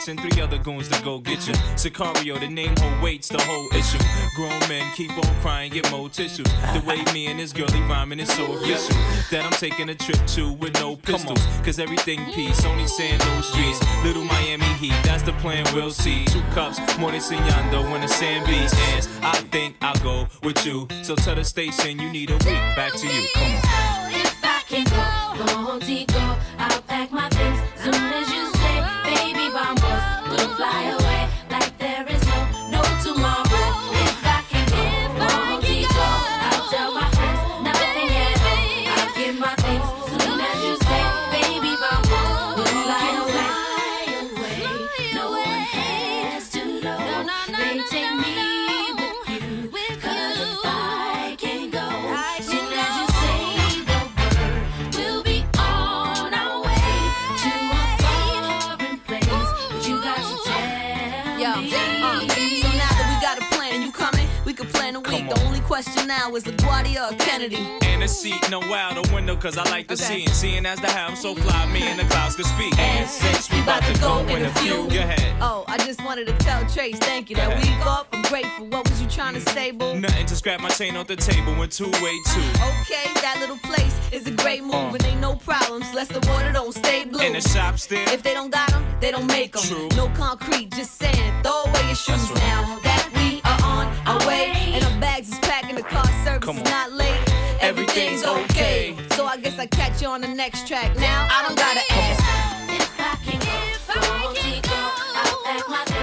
Send and three other goons to go get you. Sicario, the name whole waits the whole issue. Grown men keep on crying, get more tissues. The way me and this girlie rhyming is so official that I'm taking a trip to with no pistols. Cause everything peace, only saying no streets. Little Miami Heat, that's the plan, we'll see. Two cups, more than Signando when the sand beats ends. I think I'll go with you. So tell the station you need a week. Back to you, come on. If I can go, go home, go. Now is LaGuardia or Kennedy. And a seat, no out the window, cause I like to see. And seeing as the how I'm so fly, me and the clouds could speak. And since we about to go in a few, go ahead. Oh, I just wanted to tell Trace, thank you. That Yeah. week off, I'm grateful. What was you trying to say, boo? Nothing to scrap my chain off the table when two way two. Okay, that little place is a great move, Uh. and ain't no problems. Less the water don't stay blue. And the shop still. If they don't got them, they don't make them. True. No concrete, just sand. Throw away your shoes now. That we are on our way, and our bags car service Come is on. not late. Everything's okay. So I guess I catch you on the next track. Now I don't gotta ask. If I can go, go home, go. I'll pack my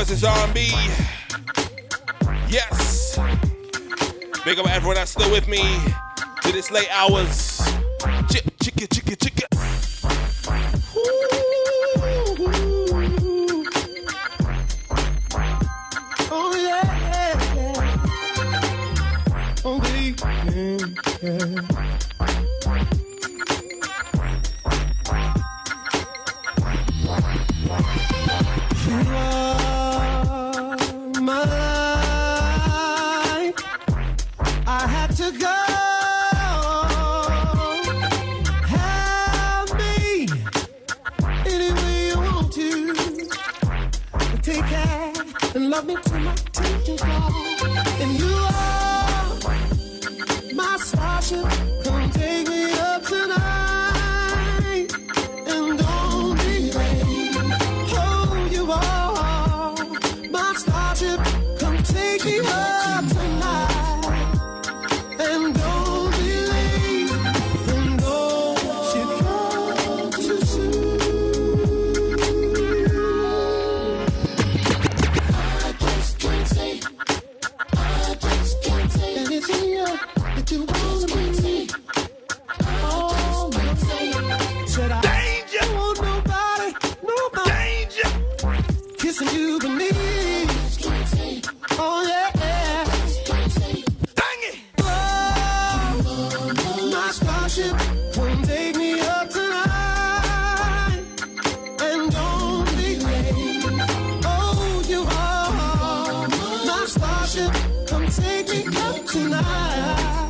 versus R&B. Yes. Big up everyone that's still with me to this late hours. Chip me up tonight.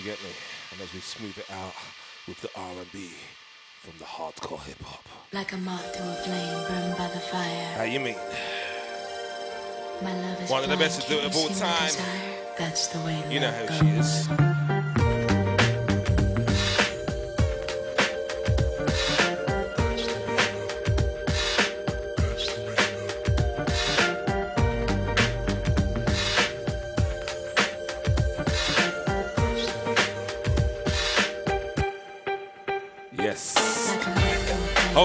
You get me? And as we smooth it out with the R&B from the hardcore hip hop. Like a moth to a flame, burned by the fire. How you mean? My love is one of the best to do of all time. That's the way. You know how she is.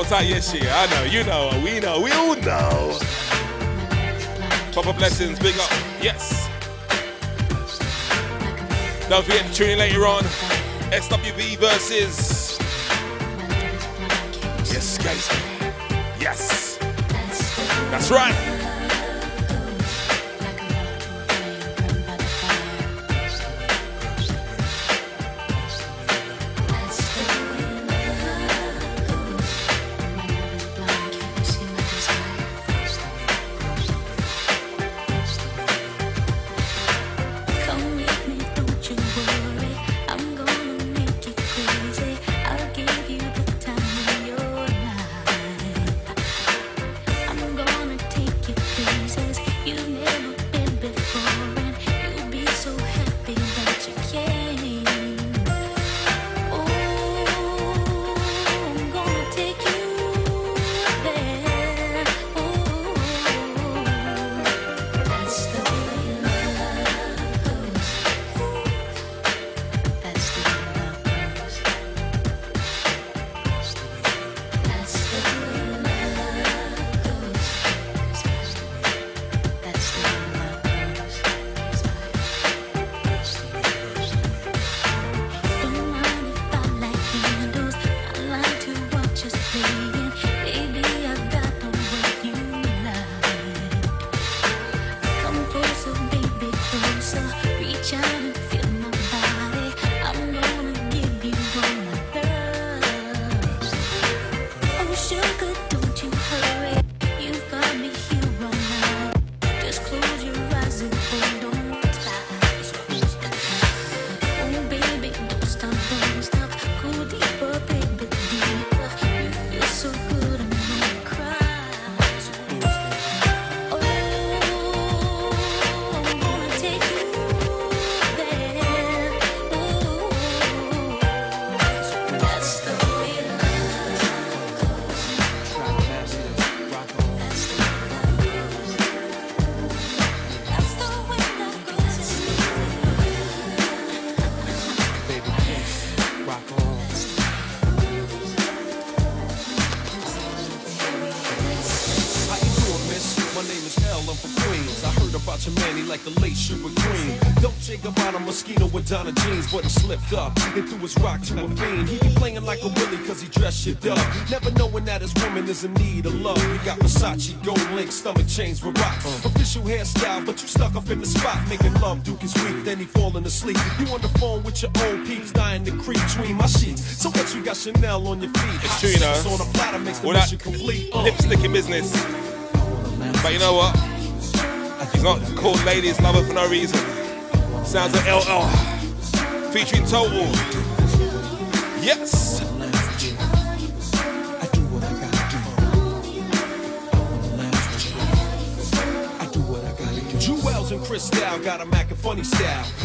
shit. I know, you know, we know, we all know. Proper blessings, big up. Yes. Don't forget to tune in later on. SWB versus. Yes, guys. Yes. That's right. Mosquito with Donna jeans, but he slipped up and threw his rock to a fiend. He be playing like a willy cause he dressed shit up. Never knowing that his woman is in need of love. You got Versace, gold link, stomach chains with rocks. Official hairstyle, but you stuck up in the spot. Making love, Duke is weak, then he falling asleep. You on the phone with your old peeps, dying to creep between my sheets. So what you got Chanel on your feet? It's true, you know. On a platter makes the All that complete. Uh. lipsticking business. But you know what? He's not called ladies lover for no reason. Sounds like LL featuring Total. Yes. Jewels and Cristal got a Mac and funny style.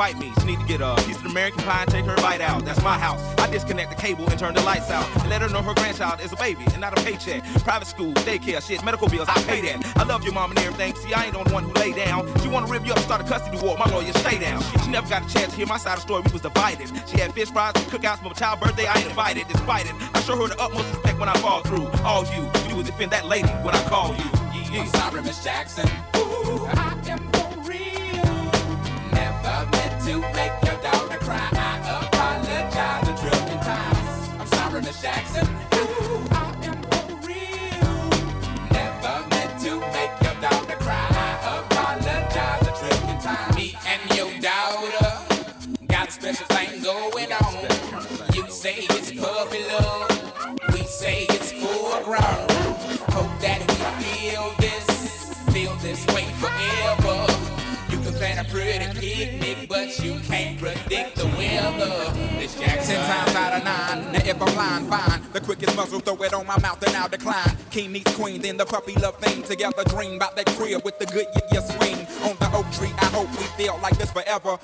Fight me. She need to get a piece of American pie and take her bite out. That's my house. I disconnect the cable and turn the lights out. And let her know her grandchild is a baby and not a paycheck. Private school, daycare, shit, medical bills, I pay that. I love your mom and everything. See, I ain't the one who lay down. She wanna rip you up, start a custody war. My lawyer, stay down. She never got a chance to hear my side of the story. We was divided. She had fish fries, and cookouts, but my child birthday, I ain't invited. Despite it, I show her the utmost respect when I fall through. All you, you would defend that lady when I call you. Yeah. I'm sorry, Miss Jackson. my mouth and I'll decline. King meets queen, then the puppy love thing. Together dream about that crib with the good y- yes. On the oak tree, I hope we feel like this forever.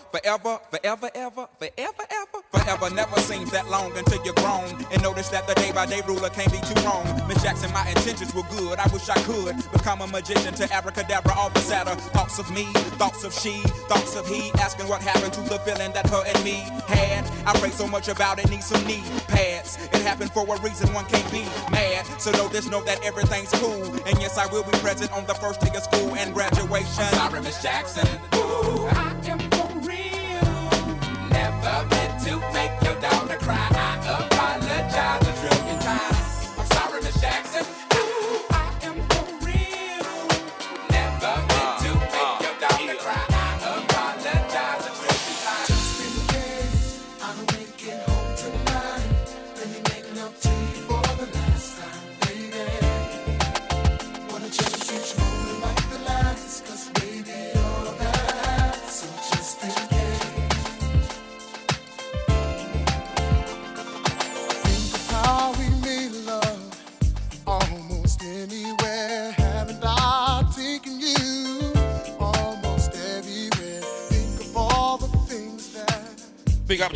until you're grown. And notice that the day by day ruler can't be too wrong. Miss Jackson, my intentions were good. I wish I could become a magician to abracadabra, all besata. Thoughts of me, thoughts of she, thoughts of he. Asking what happened to the feeling that her and me had. I prayed so much about it, need some knee pads. It happened for a reason, one can't be mad. So notice, know that everything's cool. And yes, I will be present on the first day of school and graduation. I'm sorry, Miss Jackson.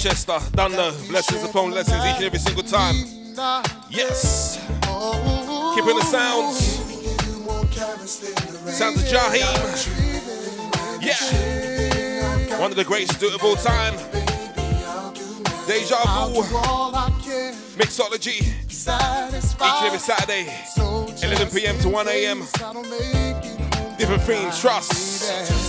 Rochester, done the blessings upon blessings each and every single time. Yes. Keeping the sounds. Sounds of Jaheim. Yeah. One of the greatest to do it of all time. Deja vu. Mixology. Each and every Saturday. 11 p.m. to 1 a.m. Different themes. Trust.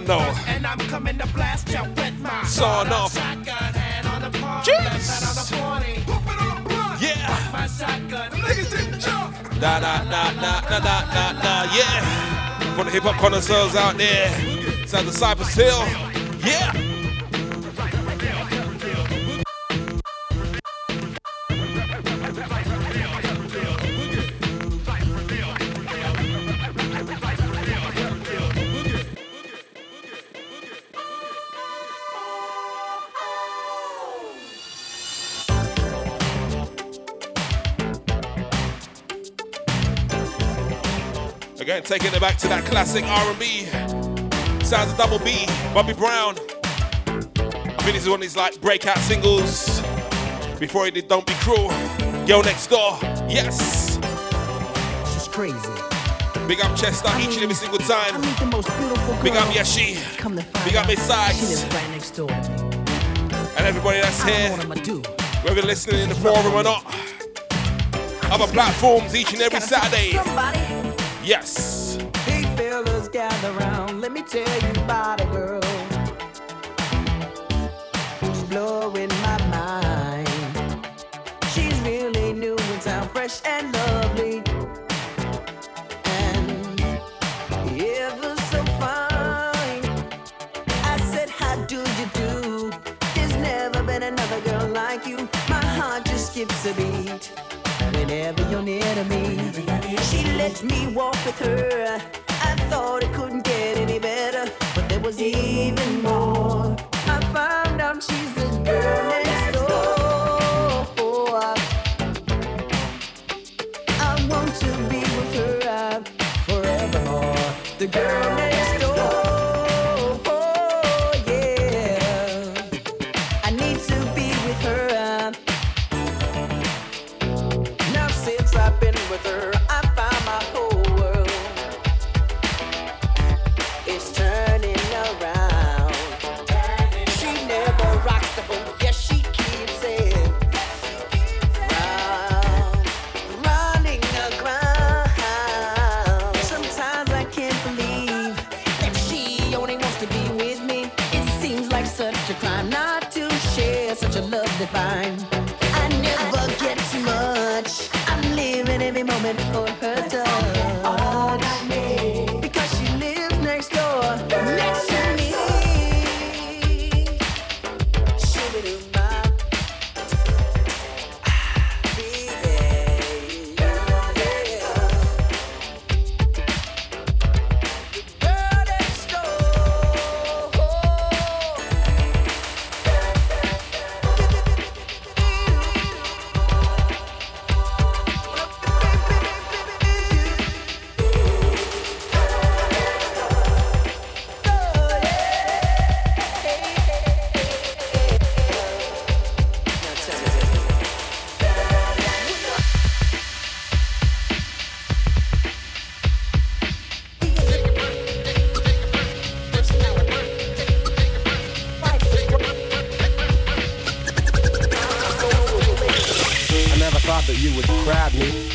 Faster. Second, Done though. and I'm coming to blast you with my Sawn off. shotgun hand on the party, left on the party. Yeah. My shotgun, niggas didn't jump. Da da da da da da da da. Yeah. For the hip hop connoisseurs out there, sounds of Cypress Hill. Taking it back to that classic R&B. Sounds of Double B, Bobby Brown. I think this is one of his like breakout singles. Before he did Don't Be Cruel. Girl Next Door. Yes. She's crazy. Big up Chester each and every single time. meet the most beautiful Big up girl. Yashi. Come to Big up out, Miss She Sykes. lives right next door to me. And everybody that's I here. what I'ma do. Whether you're listening in the forum or not. Other platforms each and every Saturday. Yes. Fellas, gather round. Let me tell you about a girl who's blowing my mind. She's really new in town, fresh and lovely, and ever so fine. I said, How do you do? There's never been another girl like you. My heart just skips a beat whenever you're near to me. She lets me walk with her. Thought it couldn't get any better, but there was even more. I found out she's the girl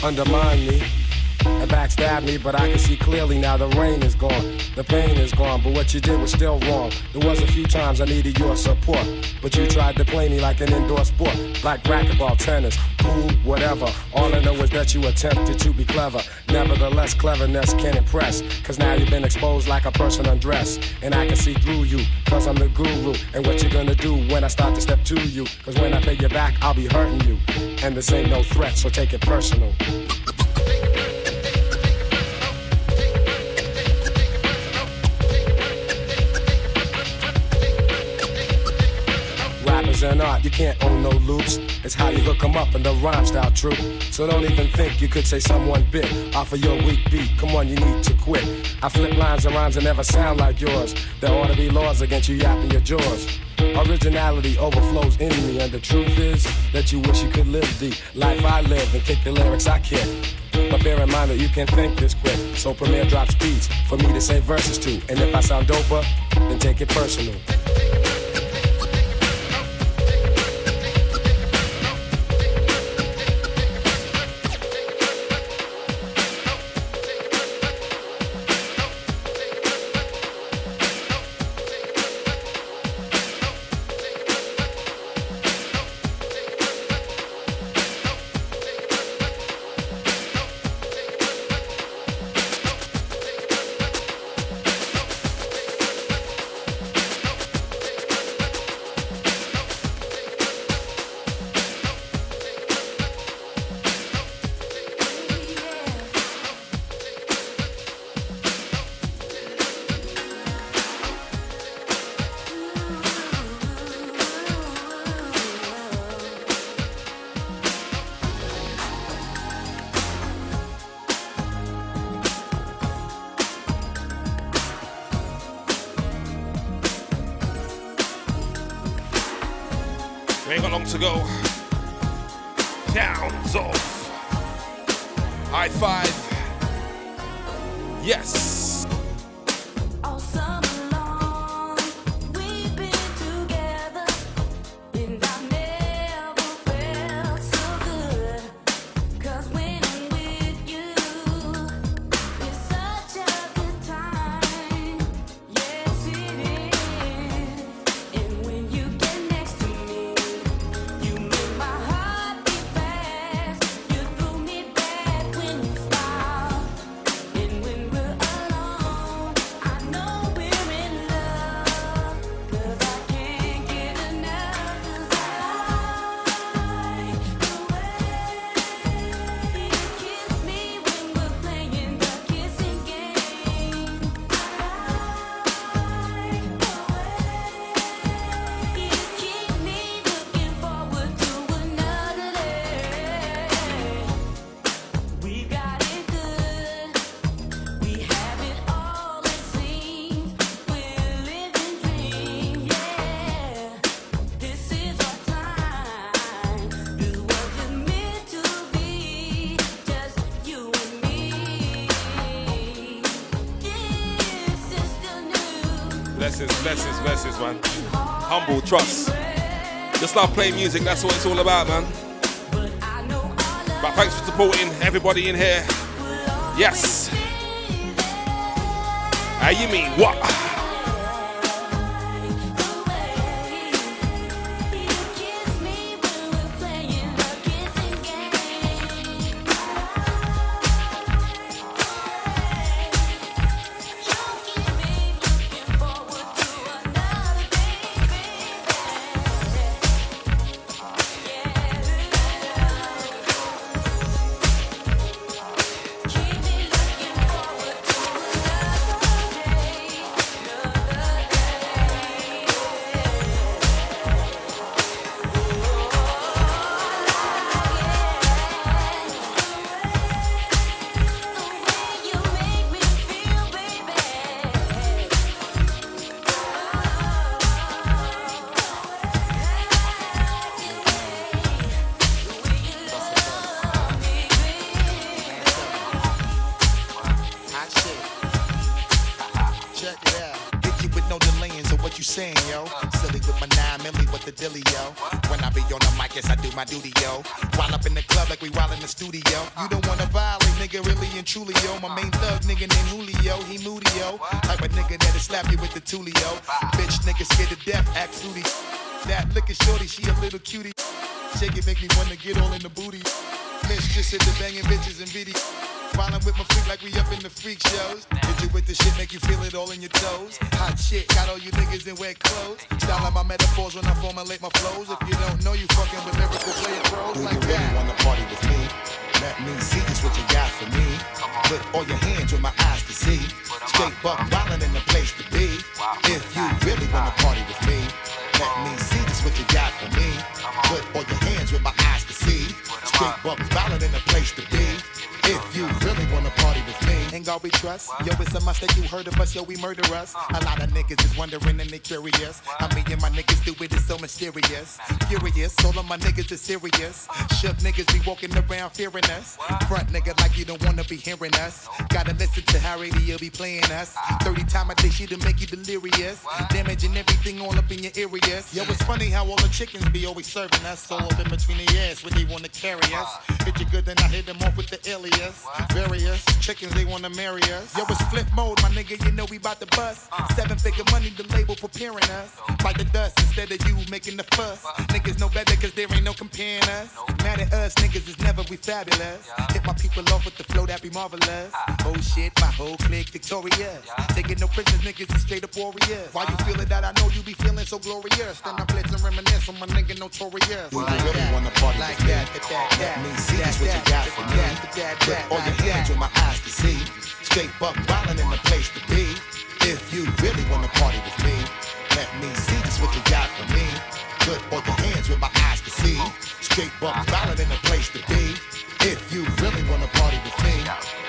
undermine me, and backstab me, but I can see clearly now the rain is gone, the pain is gone, but what you did was still wrong. There was a few times I needed your support, but you tried to play me like an indoor sport, like racquetball, tennis, pool, whatever. All I know is that you attempted to be clever. Nevertheless, cleverness can impress, cause now you've been exposed like a person undressed, and I can see through you, cause I'm the guru, and what you gonna do when I start to step to you, cause when I pay you back, I'll be hurting you, and this ain't no threat, so take it personal. Things are you can't own no loops. It's how you look 'em up in the rhyme style true. So don't even think you could say someone bit off of your weak beat. Come on, you need to quit. I flip lines and rhymes that never sound like yours. There ought to be laws against you yapping your jaws. Originality overflows in me, and the truth is that you wish you could live the life I live and kick the lyrics I kick. But bear in mind that you can think this quick, so Premier drops beats for me to say verses to. And if I sound doper, then take it personal. blessings, blessings, blessings, man. Humble trust. Just love playing music, that's what it's all about, man. But thanks for supporting everybody in here. Yes. How you mean what? So mysterious. Furious, all of my niggas is serious. Shook niggas be walking around fearing us. Front nigga like you don't wanna be hearing us. Gotta listen to how radio be playing us. 30 time a day shit to make you delirious. Damaging everything all up in your areas. Yo, it's funny how all the chickens be always serving us. All up in between the ass where they wanna carry us. Good, then I hit them off with the alias. Various chickens, they wanna marry us. Yo, it's Flipmode, my nigga, you know we bout to bust. Uh. Seven figure money, the label preparing us. Bite the dust instead of you making the fuss. Niggas know better cause there ain't no comparing us. Mad at us, niggas is never we fabulous. Hit my people off with the flow that be marvelous. Ah. Oh shit, my whole clique victorious. Taking no prisoners, niggas is straight up warriors. Why you uh. feeling that? I know you be feeling so glorious. Then I uh. blitz and reminisce on my nigga notorious. Do you really wanna party like with me? that, that, that, Let that, me see that, what you got for me. Put all your hands with my eyes to see. Straight buck wildin' in the place to be. If you really wanna party with me, let me see just what you got for me. Put all your hands with my eyes to see. Straight buck wildin' in the place to be. If you really wanna party with me.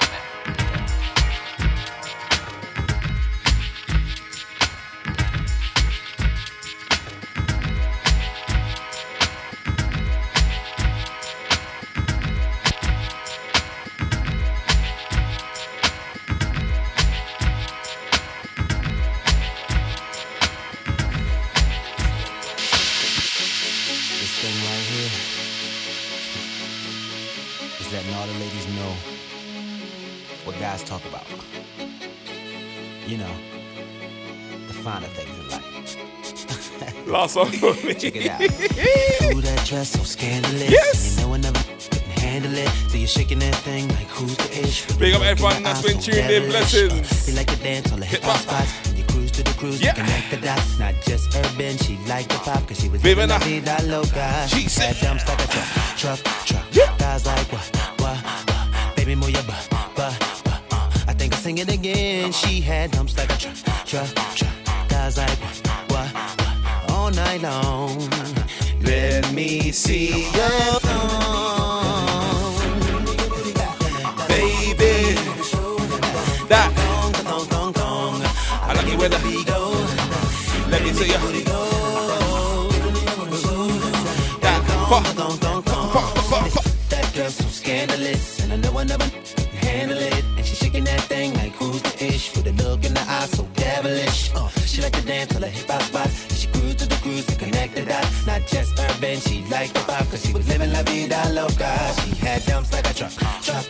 One for me. Check it out. [laughs] Ooh, that dress so scandalous. Yes. You know I never can handle it. So you're shaking that thing like who's the ish? Big up everyone that's been tuned in. Blessings. You like to dance on the hip hop spots. You cruise to the cruise to connect the dots. Not just urban, she liked the pop because she was living la vida loca. She said, dumps like a truck, truck, truck. Guys like what, what, what? Baby, move your butt, butt, butt. I think I'll sing it again. She had dumps like a truck, truck, truck. Guys like night long. Let me see your baby. That. I like it when the Let me see you. That. That liked the pop cause she was living la vida loca. She had dumps like a truck, truck.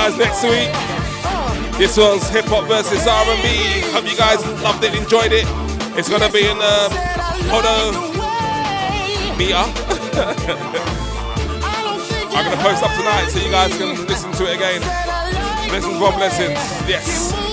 Guys next week. This was hip hop versus R&B. Hope you guys loved it, enjoyed it. It's gonna be in the Podo meter. I'm gonna post up tonight so you guys can listen to it again. Blessings upon blessings. Yes.